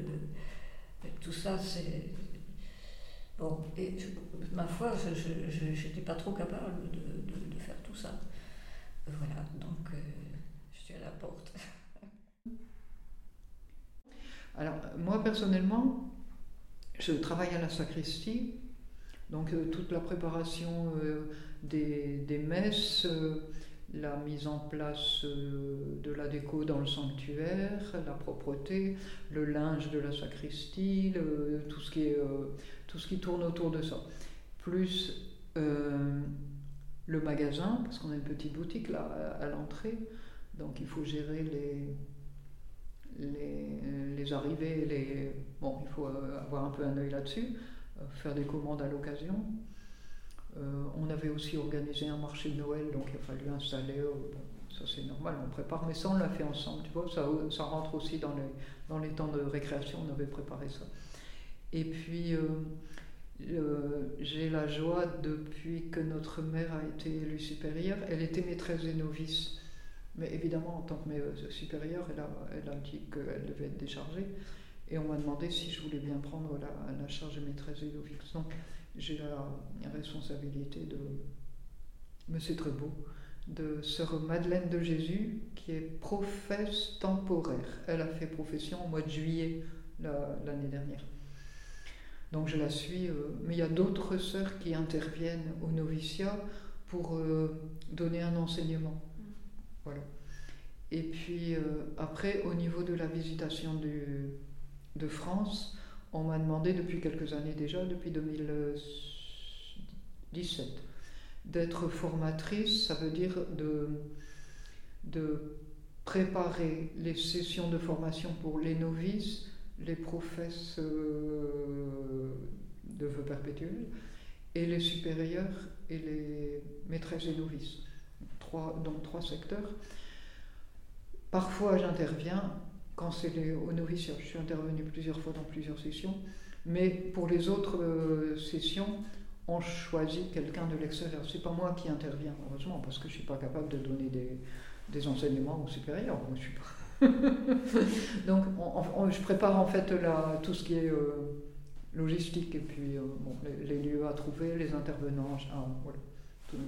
tout ça, c'est... Bon, et ma foi, je n'étais pas trop capable de, de, faire tout ça. Voilà, donc euh, je suis à la porte. Alors, moi personnellement, je travaille à la sacristie, donc euh, toute la préparation euh, des, messes, la mise en place de la déco dans le sanctuaire, la propreté, le linge de la sacristie, tout, ce qui tourne autour de ça. Plus le magasin, parce qu'on a une petite boutique là à, l'entrée, donc il faut gérer les, arrivées, bon, il faut euh, avoir un peu un œil là-dessus, euh, faire des commandes à l'occasion. Euh, on avait aussi organisé un marché de Noël, donc il a fallu installer, ça c'est normal, on prépare, mais ça on l'a fait ensemble, tu vois, ça, rentre aussi dans les, dans les temps de récréation, on avait préparé ça. Et puis, j'ai la joie depuis que notre mère a été élue supérieure. Elle était maîtresse et novice. Mais évidemment, en tant que supérieure, elle a, elle a dit qu'elle devait être déchargée. Et on m'a demandé si je voulais bien prendre la, la charge de maîtresse et novice. Donc j'ai la, responsabilité de. Mais c'est très beau. De sœur Madeleine de Jésus, qui est professe temporaire. Elle a fait profession au mois de juillet l'année dernière. Donc je la suis, euh, mais il y a d'autres sœurs qui interviennent au noviciat pour euh, donner un enseignement. Voilà. Et puis euh, après, au niveau de la visitation du, de France, on m'a demandé depuis quelques années déjà, depuis 2017, d'être formatrice, ça veut dire de, de préparer les sessions de formation pour les novices les professes euh, de vœux perpétuels et les supérieurs et les maîtresses et novices, trois, dans trois secteurs. Parfois j'interviens quand c'est au noviciat, je suis intervenue plusieurs fois dans plusieurs sessions, mais pour les autres euh, sessions, on choisit quelqu'un de l'extérieur. C'est pas moi qui interviens, heureusement, parce que je suis pas capable de donner des, des enseignements aux supérieurs. Je suis pas Donc, je prépare en fait tout ce qui est euh, logistique et puis euh, les, lieux à trouver, les intervenants. Ah, voilà.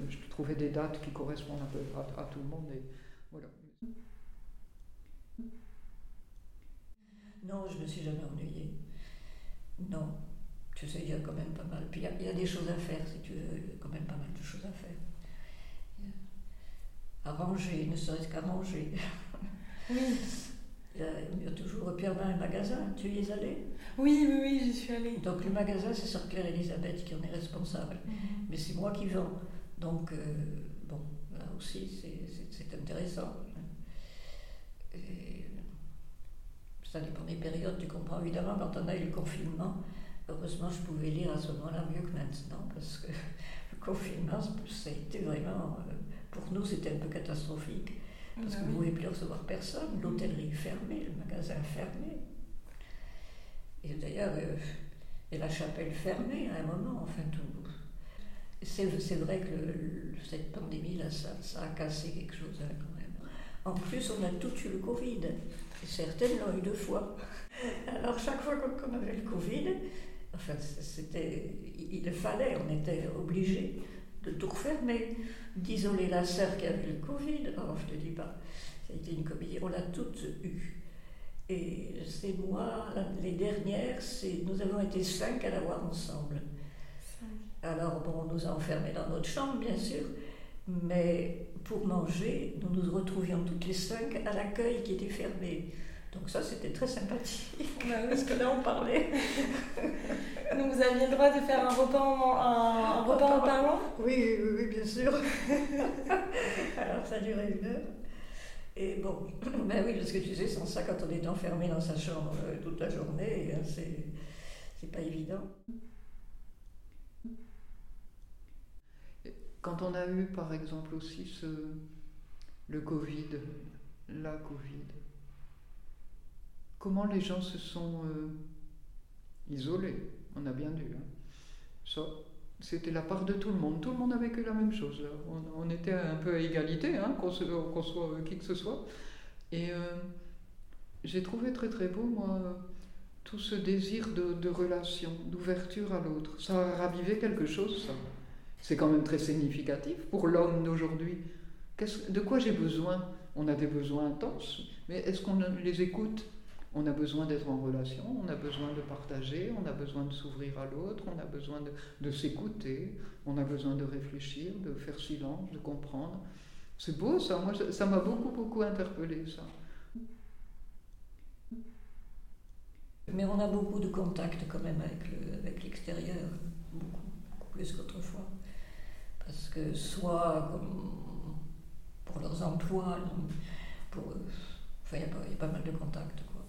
Je trouvais des dates qui correspondent à, tout le monde voilà. Non, je ne me suis jamais ennuyée. Non. Tu sais, il y a quand même pas mal. Puis il y, a des choses à faire, si tu veux. Il y a quand même pas mal de choses à faire. Arranger, ne serait-ce qu'arranger. Oui. Il y a, toujours Pierre un magasin, tu y es allé Oui, oui, oui, j'y suis allée. Donc le magasin, c'est Sœur Claire Elisabeth qui en est responsable. Mhm. Mais c'est moi qui vends. Donc, euh, bon, là aussi, c'est intéressant. Et ça dépend des périodes, tu comprends. Évidemment, quand on a eu le confinement, heureusement, je pouvais lire à ce moment-là mieux que maintenant, parce que le confinement, ça a été vraiment, euh, pour nous, c'était un peu catastrophique. Parce que vous ne pouvez plus recevoir personne, l'hôtellerie fermée, le magasin fermé. Et d'ailleurs, euh, et la chapelle fermée à un moment, enfin tout. C'est, vrai que cette pandémie, là, ça, ça, a cassé quelque chose hein, quand même. En plus, on a tout eu le Covid. Certaines l'ont eu deux fois. Alors, chaque fois qu'on avait le Covid, enfin, c'était, il fallait, on était obligé de tout refermer, d'isoler la sœur qui avait le Covid. Oh, je te dis pas, ça a été une comédie, on l'a toutes eue. Et c'est moi, les dernières, c'est, nous avons été cinq à l'avoir ensemble. Alors, bon, on nous a enfermés dans notre chambre, bien sûr, mais pour manger, nous nous retrouvions toutes les cinq à l'accueil qui était fermé. Donc ça, c'était très sympathique, bah parce que là, on parlait. Donc vous aviez le droit de faire un repas en, un, repas en parlant oui, oui, oui, bien sûr. Alors ça durait une heure. Et bon, ben oui, parce que tu sais, sans ça, quand on est enfermé dans sa chambre euh, toute la journée, hein, c'est, c'est pas évident. Quand on a eu, par exemple, aussi le Covid, la Covid, comment les gens se sont euh, isolés? On a bien dû. Hein. Ça, c'était la part de tout le monde. Tout le monde a vécu la même chose. On, était un peu à égalité, hein, qu'on, soit qui que ce soit. Et euh, j'ai trouvé très très beau, moi, tout ce désir de, de relation, d'ouverture à l'autre. Ça a ravivé quelque chose, ça. C'est quand même très significatif pour l'homme d'aujourd'hui. De quoi j'ai besoin? On a des besoins intenses, mais est-ce qu'on les écoute? On a besoin d'être en relation, on a besoin de partager, on a besoin de s'ouvrir à l'autre, on a besoin de, s'écouter, on a besoin de réfléchir, de faire silence, de comprendre. C'est beau ça, moi ça m'a beaucoup beaucoup interpellé ça. Mais on a beaucoup de contacts quand même avec l'extérieur, beaucoup, beaucoup plus qu'autrefois. Parce que soit pour leurs emplois, pour, enfin il y, a pas mal de contacts. Quoi.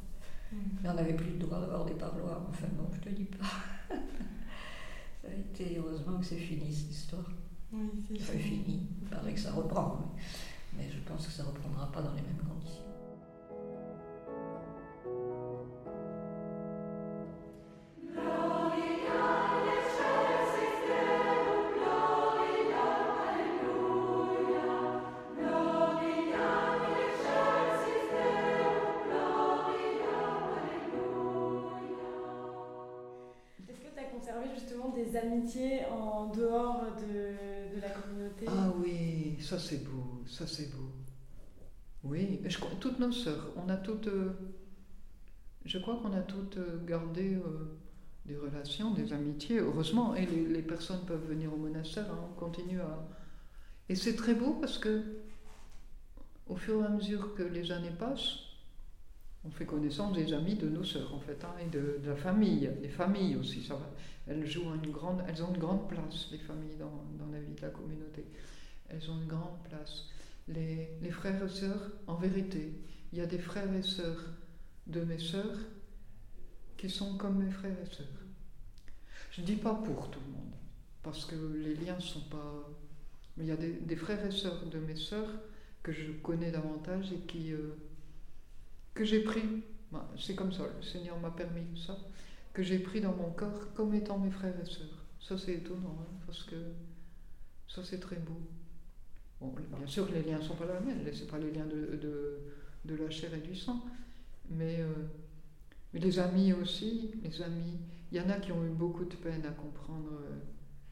Mm. Mais on n'avait plus le droit d'avoir des parloirs, enfin non, je te dis pas. ça a été, heureusement que c'est fini cette histoire. Oui, c'est fini. Il paraît que ça reprend, mais, mais je pense que ça ne reprendra pas dans les mêmes conditions. Ça c'est beau. Oui, toutes nos sœurs, on a toutes, euh, je crois qu'on a toutes euh, gardé euh, des relations, des amitiés, heureusement, et les, personnes peuvent venir au monastère, hein, on continue à... Et c'est très beau parce que, au fur et à mesure que les années passent, on fait connaissance des amis de nos sœurs, en fait, hein, et de, la famille, des familles aussi. Ça Elles, jouent une grande, elles ont une grande place, les familles, dans, dans, la vie de la communauté. Elles ont une grande place. Les, frères et sœurs, en vérité, il y a des frères et sœurs de mes sœurs qui sont comme mes frères et sœurs. Je ne dis pas pour tout le monde, parce que les liens ne sont pas... Mais il y a des, des, frères et sœurs de mes sœurs que je connais davantage et qui... Euh, que j'ai pris, bah, c'est comme ça, le Seigneur m'a permis ça, que j'ai pris dans mon corps comme étant mes frères et sœurs. Ça c'est étonnant, hein, parce que ça c'est très beau. Bien sûr les liens ne sont pas les mêmes, ce pas les liens de, de, la chair et du sang, mais, euh, mais, les amis aussi, les amis, il y en a qui ont eu beaucoup de peine à comprendre euh,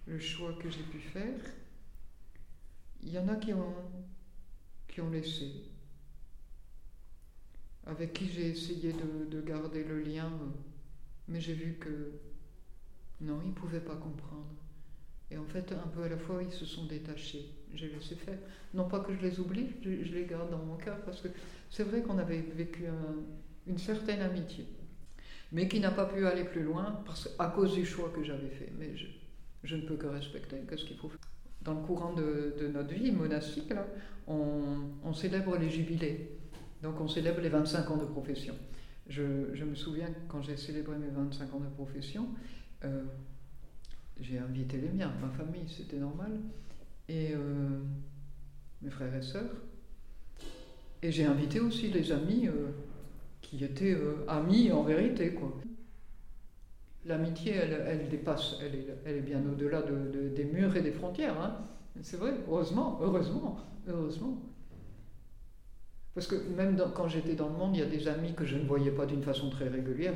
le choix que j'ai pu faire, il y en a qui ont, qui ont laissé, avec qui j'ai essayé de, garder le lien, euh, mais j'ai vu que non, ils ne pouvaient pas comprendre. Et en fait, un peu à la fois, ils se sont détachés. J'ai laissé faire. Non pas que je les oublie, je, les garde dans mon cœur, parce que c'est vrai qu'on avait vécu une certaine amitié, mais qui n'a pas pu aller plus loin parce, à cause du choix que j'avais fait. Mais je, ne peux que respecter. Qu'est-ce qu'il faut faire Dans le courant de, notre vie monastique, là, on célèbre les jubilés. Donc on célèbre les 25 ans de profession. Je, me souviens quand j'ai célébré mes 25 ans de profession, euh, j'ai invité les miens, ma famille, c'était normal, et euh, mes frères et sœurs. Et j'ai invité aussi les amis euh, qui étaient amis en vérité, quoi. L'amitié, elle, dépasse, elle est, elle est bien au-delà de, des murs et des frontières. Hein. C'est vrai, heureusement, heureusement, heureusement. Parce que même quand j'étais dans le monde, il y a des amis que je ne voyais pas d'une façon très régulière,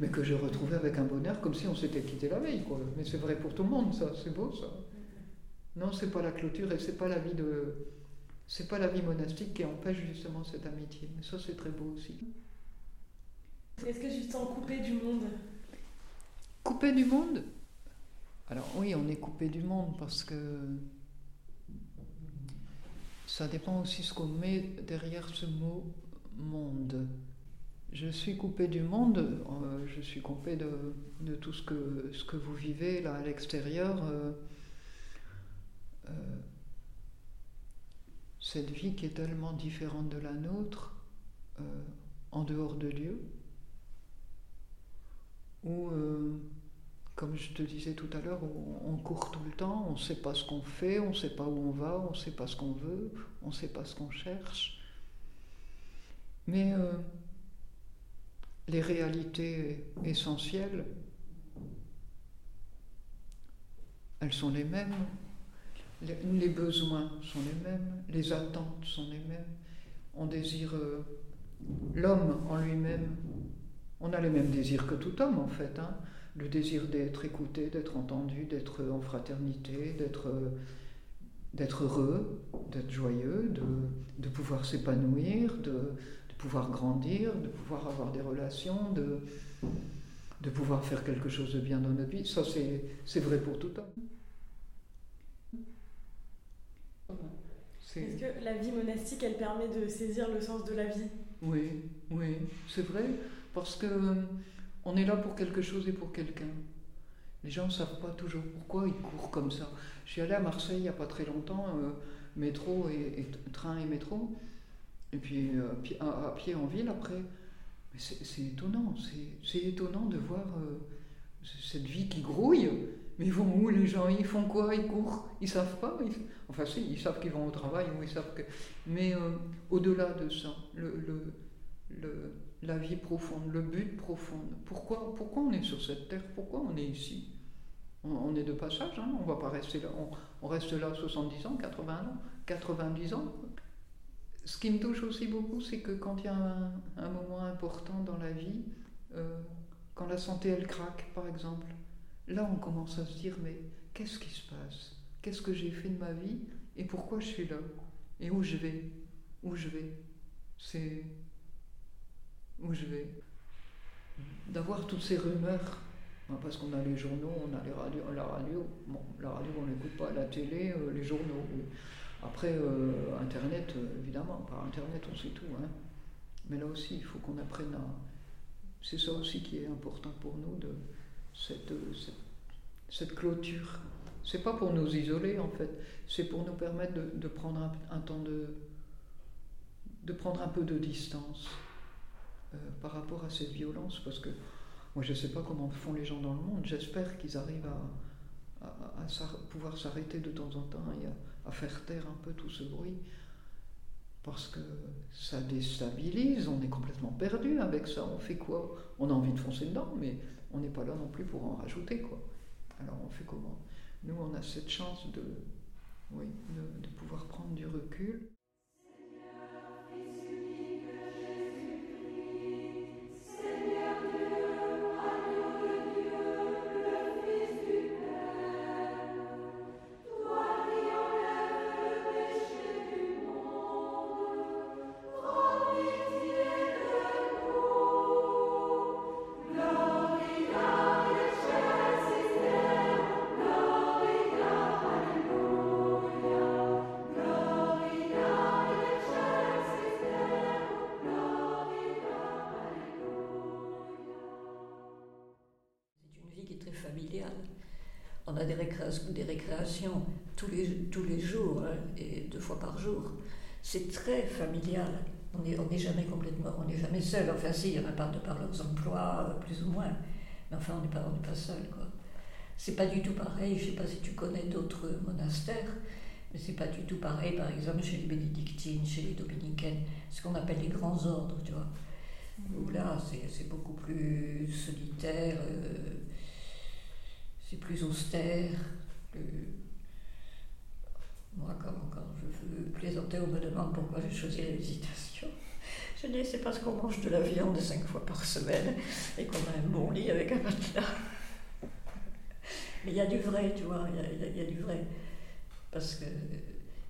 mais que je retrouvais avec un bonheur comme si on s'était quitté la veille. Quoi. Mais c'est vrai pour tout le monde, ça, c'est beau ça. Non, c'est pas la clôture et c'est pas la vie de. C'est pas la vie monastique qui empêche justement cette amitié. Mais ça, c'est très beau aussi. Est-ce que tu te sens coupé du monde? Coupé du monde? Alors oui, on est coupé du monde parce que ça dépend aussi ce qu'on met derrière ce mot monde. Je suis coupé du monde, euh, je suis coupé de, tout ce que, ce que vous vivez là à l'extérieur. Euh, euh, cette vie qui est tellement différente de la nôtre, en dehors de Dieu, où comme je te disais tout à l'heure, on, court tout le temps, on ne sait pas ce qu'on fait, on ne sait pas où on va, on ne sait pas ce qu'on veut, on ne sait pas ce qu'on cherche. Mais euh, les réalités essentielles, elles sont les mêmes. Les, besoins sont les mêmes, les attentes sont les mêmes. On désire euh, l'homme en lui-même, On a les mêmes désirs que tout homme en fait. Hein. Le désir d'être écouté, d'être entendu, d'être en fraternité, d'être heureux, d'être joyeux, de, pouvoir s'épanouir, de, pouvoir grandir, de pouvoir avoir des relations, de, de pouvoir faire quelque chose de bien dans notre vie. Ça, c'est vrai pour tout homme. Est-ce que la vie monastique, elle permet de saisir le sens de la vie? Oui, oui, c'est vrai, parce que euh, on est là pour quelque chose et pour quelqu'un. Les gens ne savent pas toujours pourquoi ils courent comme ça. Je suis allée à Marseille il n'y a pas très longtemps, euh, métro et, train et métro, et puis euh, à, pied en ville après. C'est étonnant, c'est étonnant de voir cette vie qui grouille mais ils vont où les gens Ils font quoi? Ils courent Ils savent pas Enfin si, ils savent qu'ils vont au travail ils savent. Mais euh, au-delà de ça, la vie profonde, le but profond, pourquoi, pourquoi on est sur cette terre? Pourquoi on est ici? On, est de passage, hein on va pas rester là. On, reste là 70 ans, 80 ans, 90 ans. Ce qui me touche aussi beaucoup, c'est que quand il y a un, moment important dans la vie, euh, quand la santé elle craque par exemple, Là, on commence à se dire, mais qu'est-ce qui se passe? Qu'est-ce que j'ai fait de ma vie? Et pourquoi je suis là? Et où je vais? Où je vais? C'est... Où je vais? D'avoir toutes ces rumeurs, hein, parce qu'on a les journaux, on a les radios, la radio, bon, la radio on n'écoute pas, la télé, euh, les journaux. Après, euh, Internet, euh, évidemment, par Internet on sait tout. Hein. Mais là aussi, il faut qu'on apprenne à... C'est ça aussi qui est important pour nous, de, cette, clôture. C'est pas pour nous isoler en fait, c'est pour nous permettre de, prendre un, temps de, de prendre un peu de distance euh, par rapport à cette violence, parce que moi je sais pas comment font les gens dans le monde, j'espère qu'ils arrivent à, à, pouvoir s'arrêter de temps en temps et à, faire taire un peu tout ce bruit, parce que ça déstabilise, on est complètement perdu avec ça, on fait quoi? On a envie de foncer dedans, mais on n'est pas là non plus pour en rajouter, quoi. Alors on fait comment? Nous, on a cette chance de, oui, de pouvoir prendre du recul. Des, récréations tous les, tous les jours hein, et deux fois par jour. C'est très familial. On n'est on jamais complètement, on n'est jamais seul. Enfin, si, il y en a part de par leurs emplois, euh, plus ou moins. Mais enfin, on n'est pas, pas seul, quoi. C'est pas du tout pareil. Je sais pas si tu connais d'autres monastères, mais c'est pas du tout pareil. Par exemple, chez les bénédictines, chez les dominicaines, ce qu'on appelle les grands ordres, tu vois. Où là, c'est beaucoup plus solitaire. Euh, c'est plus austère. Moi, quand, je veux plaisanter, on me demande pourquoi j'ai choisi la visitation. Je dis, c'est parce qu'on mange de la viande cinq fois par semaine et qu'on a un bon lit avec un matelas. Mais il y a du vrai, tu vois, il y, a, du vrai. Parce qu'il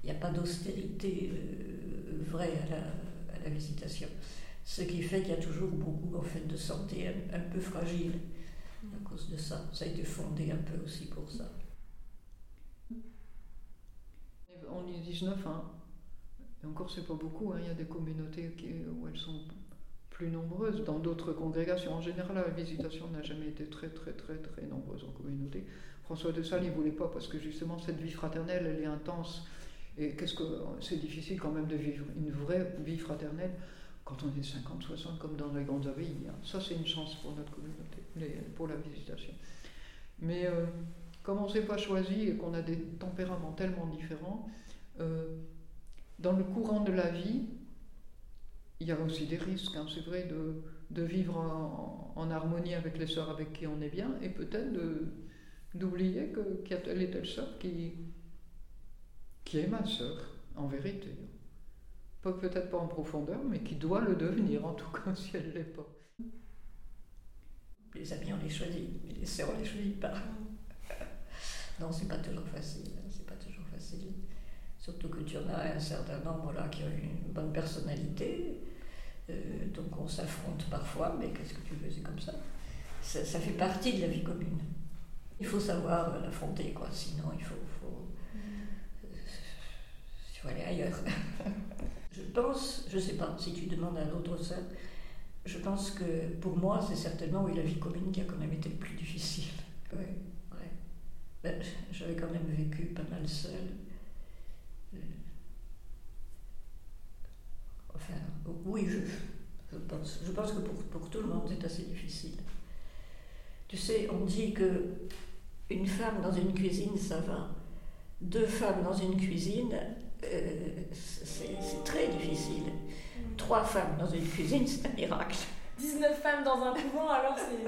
n'y a pas d'austérité euh, vraie à la, visitation. Ce qui fait qu'il y a toujours beaucoup en fait, de santé un peu fragile à cause de ça. Ça a été fondé un peu aussi pour ça. On est 19, hein. Et encore, c'est pas beaucoup. Hein. Il y a des communautés où elles sont plus nombreuses. Dans d'autres congrégations, en général, la visitation n'a jamais été très, très, très, très nombreuse en communauté. François de Sales, il voulait pas parce que justement, cette vie fraternelle, elle est intense. Et qu'est-ce que c'est difficile quand même de vivre une vraie vie fraternelle quand on est 50, 60, comme dans les grandes abbayes. Ça, c'est une chance pour notre communauté, pour la visitation. Mais euh, comme on ne s'est pas choisi et qu'on a des tempéraments tellement différents, euh, dans le courant de la vie, il y a aussi des risques, hein. c'est vrai, de, vivre en, harmonie avec les sœurs avec qui on est bien, et peut-être d'oublier qu'il y a telle et telle sœur qui, qui est ma sœur, en vérité peut-être pas en profondeur, mais qui doit le devenir, en tout cas si elle ne l'est pas. Les amis, on les choisit, mais les sœurs, on les choisit pas. Non, c'est pas toujours facile. Hein, c'est pas toujours facile. Surtout que tu en as un certain nombre là qui ont une bonne personnalité. Euh, donc on s'affronte parfois, mais qu'est-ce que tu veux, c'est comme ça. ça. fait partie de la vie commune. Il faut savoir l'affronter, quoi. Sinon, il faut, faut, il faut aller ailleurs. je pense, je sais pas, si tu demandes à l'autre sœur, je pense que pour moi, c'est certainement oui, la vie commune qui a quand même été le plus difficile. Ben, J'avais quand même vécu pas mal seul. Enfin, oui, je, je, pense. Je pense que pour, pour tout le monde, c'est assez difficile. Tu sais, on dit que une femme dans une cuisine, ça va. Deux femmes dans une cuisine, euh, c'est très difficile. Trois femmes dans une cuisine, c'est un miracle. 19 femmes dans un couvent, alors c'est.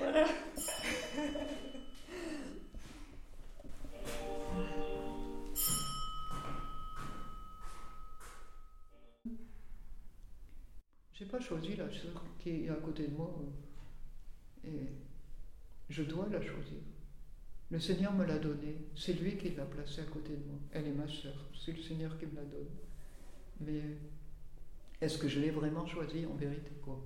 Voilà. Pas choisi la sœur qui est à côté de moi. Et je dois la choisir. Le Seigneur me l'a donnée. C'est lui qui l'a placée à côté de moi. Elle est ma sœur. C'est le Seigneur qui me la donne. Mais est-ce que je l'ai vraiment choisie en vérité quoi?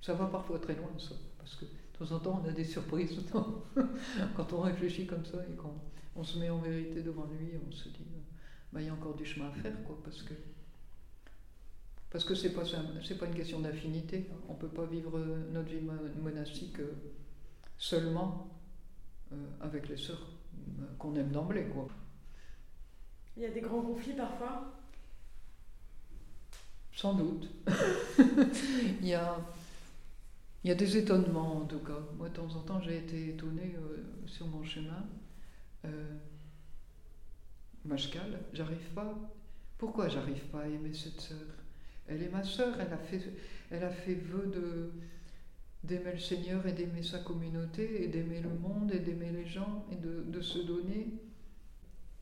Ça va parfois très loin, ça. Parce que de temps en temps, on a des surprises. Quand on réfléchit comme ça et qu'on on se met en vérité devant lui, on se dit, bah, il y a encore du chemin à faire, quoi. Parce que parce que ce n'est pas, pas une question d'affinité. On ne peut pas vivre notre vie monastique euh, seulement euh, avec les sœurs euh, qu'on aime d'emblée. Quoi. Il y a des grands conflits parfois? Sans doute. il, y a, il y a des étonnements en tout cas. Moi, de temps en temps, j'ai été étonnée sur mon chemin. Euh, j'arrive pas. Pourquoi j'arrive pas à aimer cette sœur? Elle est ma sœur, elle a fait, elle a fait vœu d'aimer le Seigneur et d'aimer sa communauté et d'aimer le monde et d'aimer les gens et de, se donner.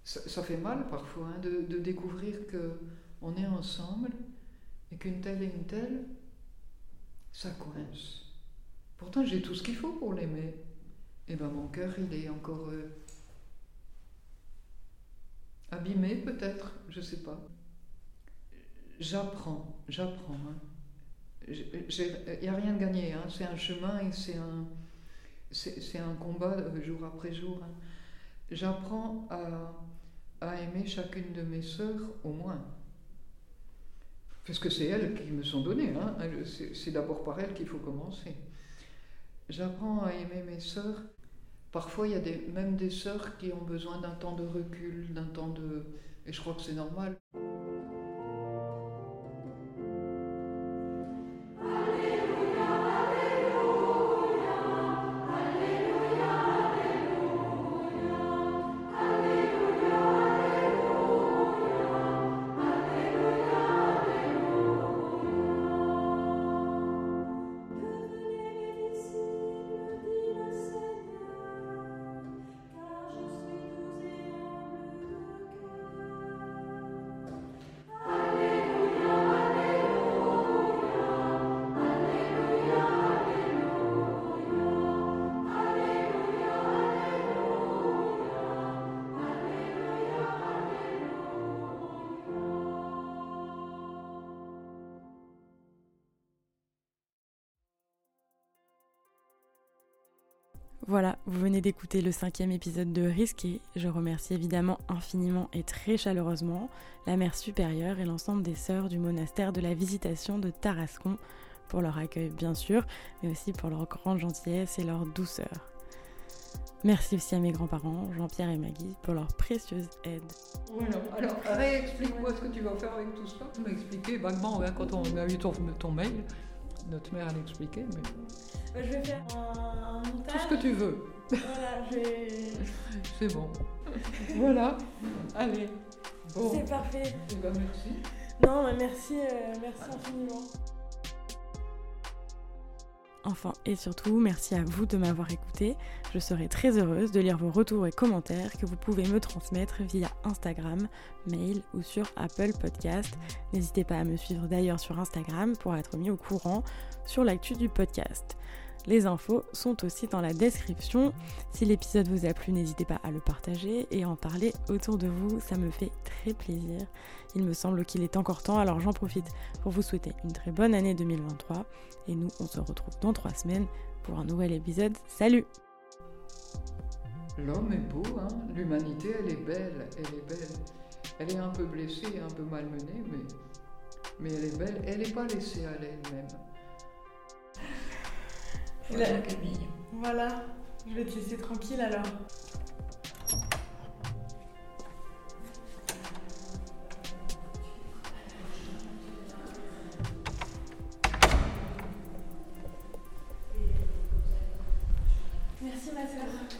Ça, fait mal parfois hein, de, découvrir que on est ensemble et qu'une telle et une telle, ça coince. Pourtant j'ai tout ce qu'il faut pour l'aimer. Et ben mon cœur il est encore euh, abîmé peut-être, je sais pas j'apprends, j'apprends. Il hein. n'y a rien de gagné, hein. c'est un chemin et c'est un, c'est, un combat jour après jour. Hein. J'apprends à, aimer chacune de mes sœurs au moins. Parce que c'est elles qui me sont données, c'est, d'abord par elles qu'il faut commencer. J'apprends à aimer mes sœurs. Parfois, il y a des, même des sœurs qui ont besoin d'un temps de recul, d'un temps de... Et je crois que c'est normal. Vous venez d'écouter le cinquième épisode de Risqué. Je remercie évidemment infiniment et très chaleureusement la mère supérieure et l'ensemble des sœurs du monastère de la Visitation de Tarascon pour leur accueil bien sûr, mais aussi pour leur grande gentillesse et leur douceur. Merci aussi à mes grands-parents, Jean-Pierre et Maggie, pour leur précieuse aide. Voilà, alors réexplique-moi ce que tu vas faire avec tout ça. Tu m'as expliqué vaguement hein, quand on a eu ton, ton mail. Notre mère, a expliqué, mais. Bah, je vais faire un, montage. Tout ce que tu veux. Voilà, je vais. C'est bon. voilà. Allez. Bon. C'est parfait. Merci. Non, mais merci, euh, merci infiniment. Enfin et surtout, merci à vous de m'avoir écouté. Je serai très heureuse de lire vos retours et commentaires que vous pouvez me transmettre via Instagram, mail ou sur Apple Podcast. N'hésitez pas à me suivre d'ailleurs sur Instagram pour être mis au courant sur l'actu du podcast. Les infos sont aussi dans la description. Si l'épisode vous a plu, n'hésitez pas à le partager et en parler autour de vous, ça me fait très plaisir. Il me semble qu'il est encore temps, alors j'en profite pour vous souhaiter une très bonne année 2023 et nous on se retrouve dans trois semaines pour un nouvel épisode. Salut L'homme est beau, hein l'humanité elle est belle, elle est belle. Elle est un peu blessée, un peu malmenée, mais, elle est belle, elle n'est pas laissée à elle-même. Voilà, Camille. Voilà, je vais te laisser tranquille alors. Merci ma soeur.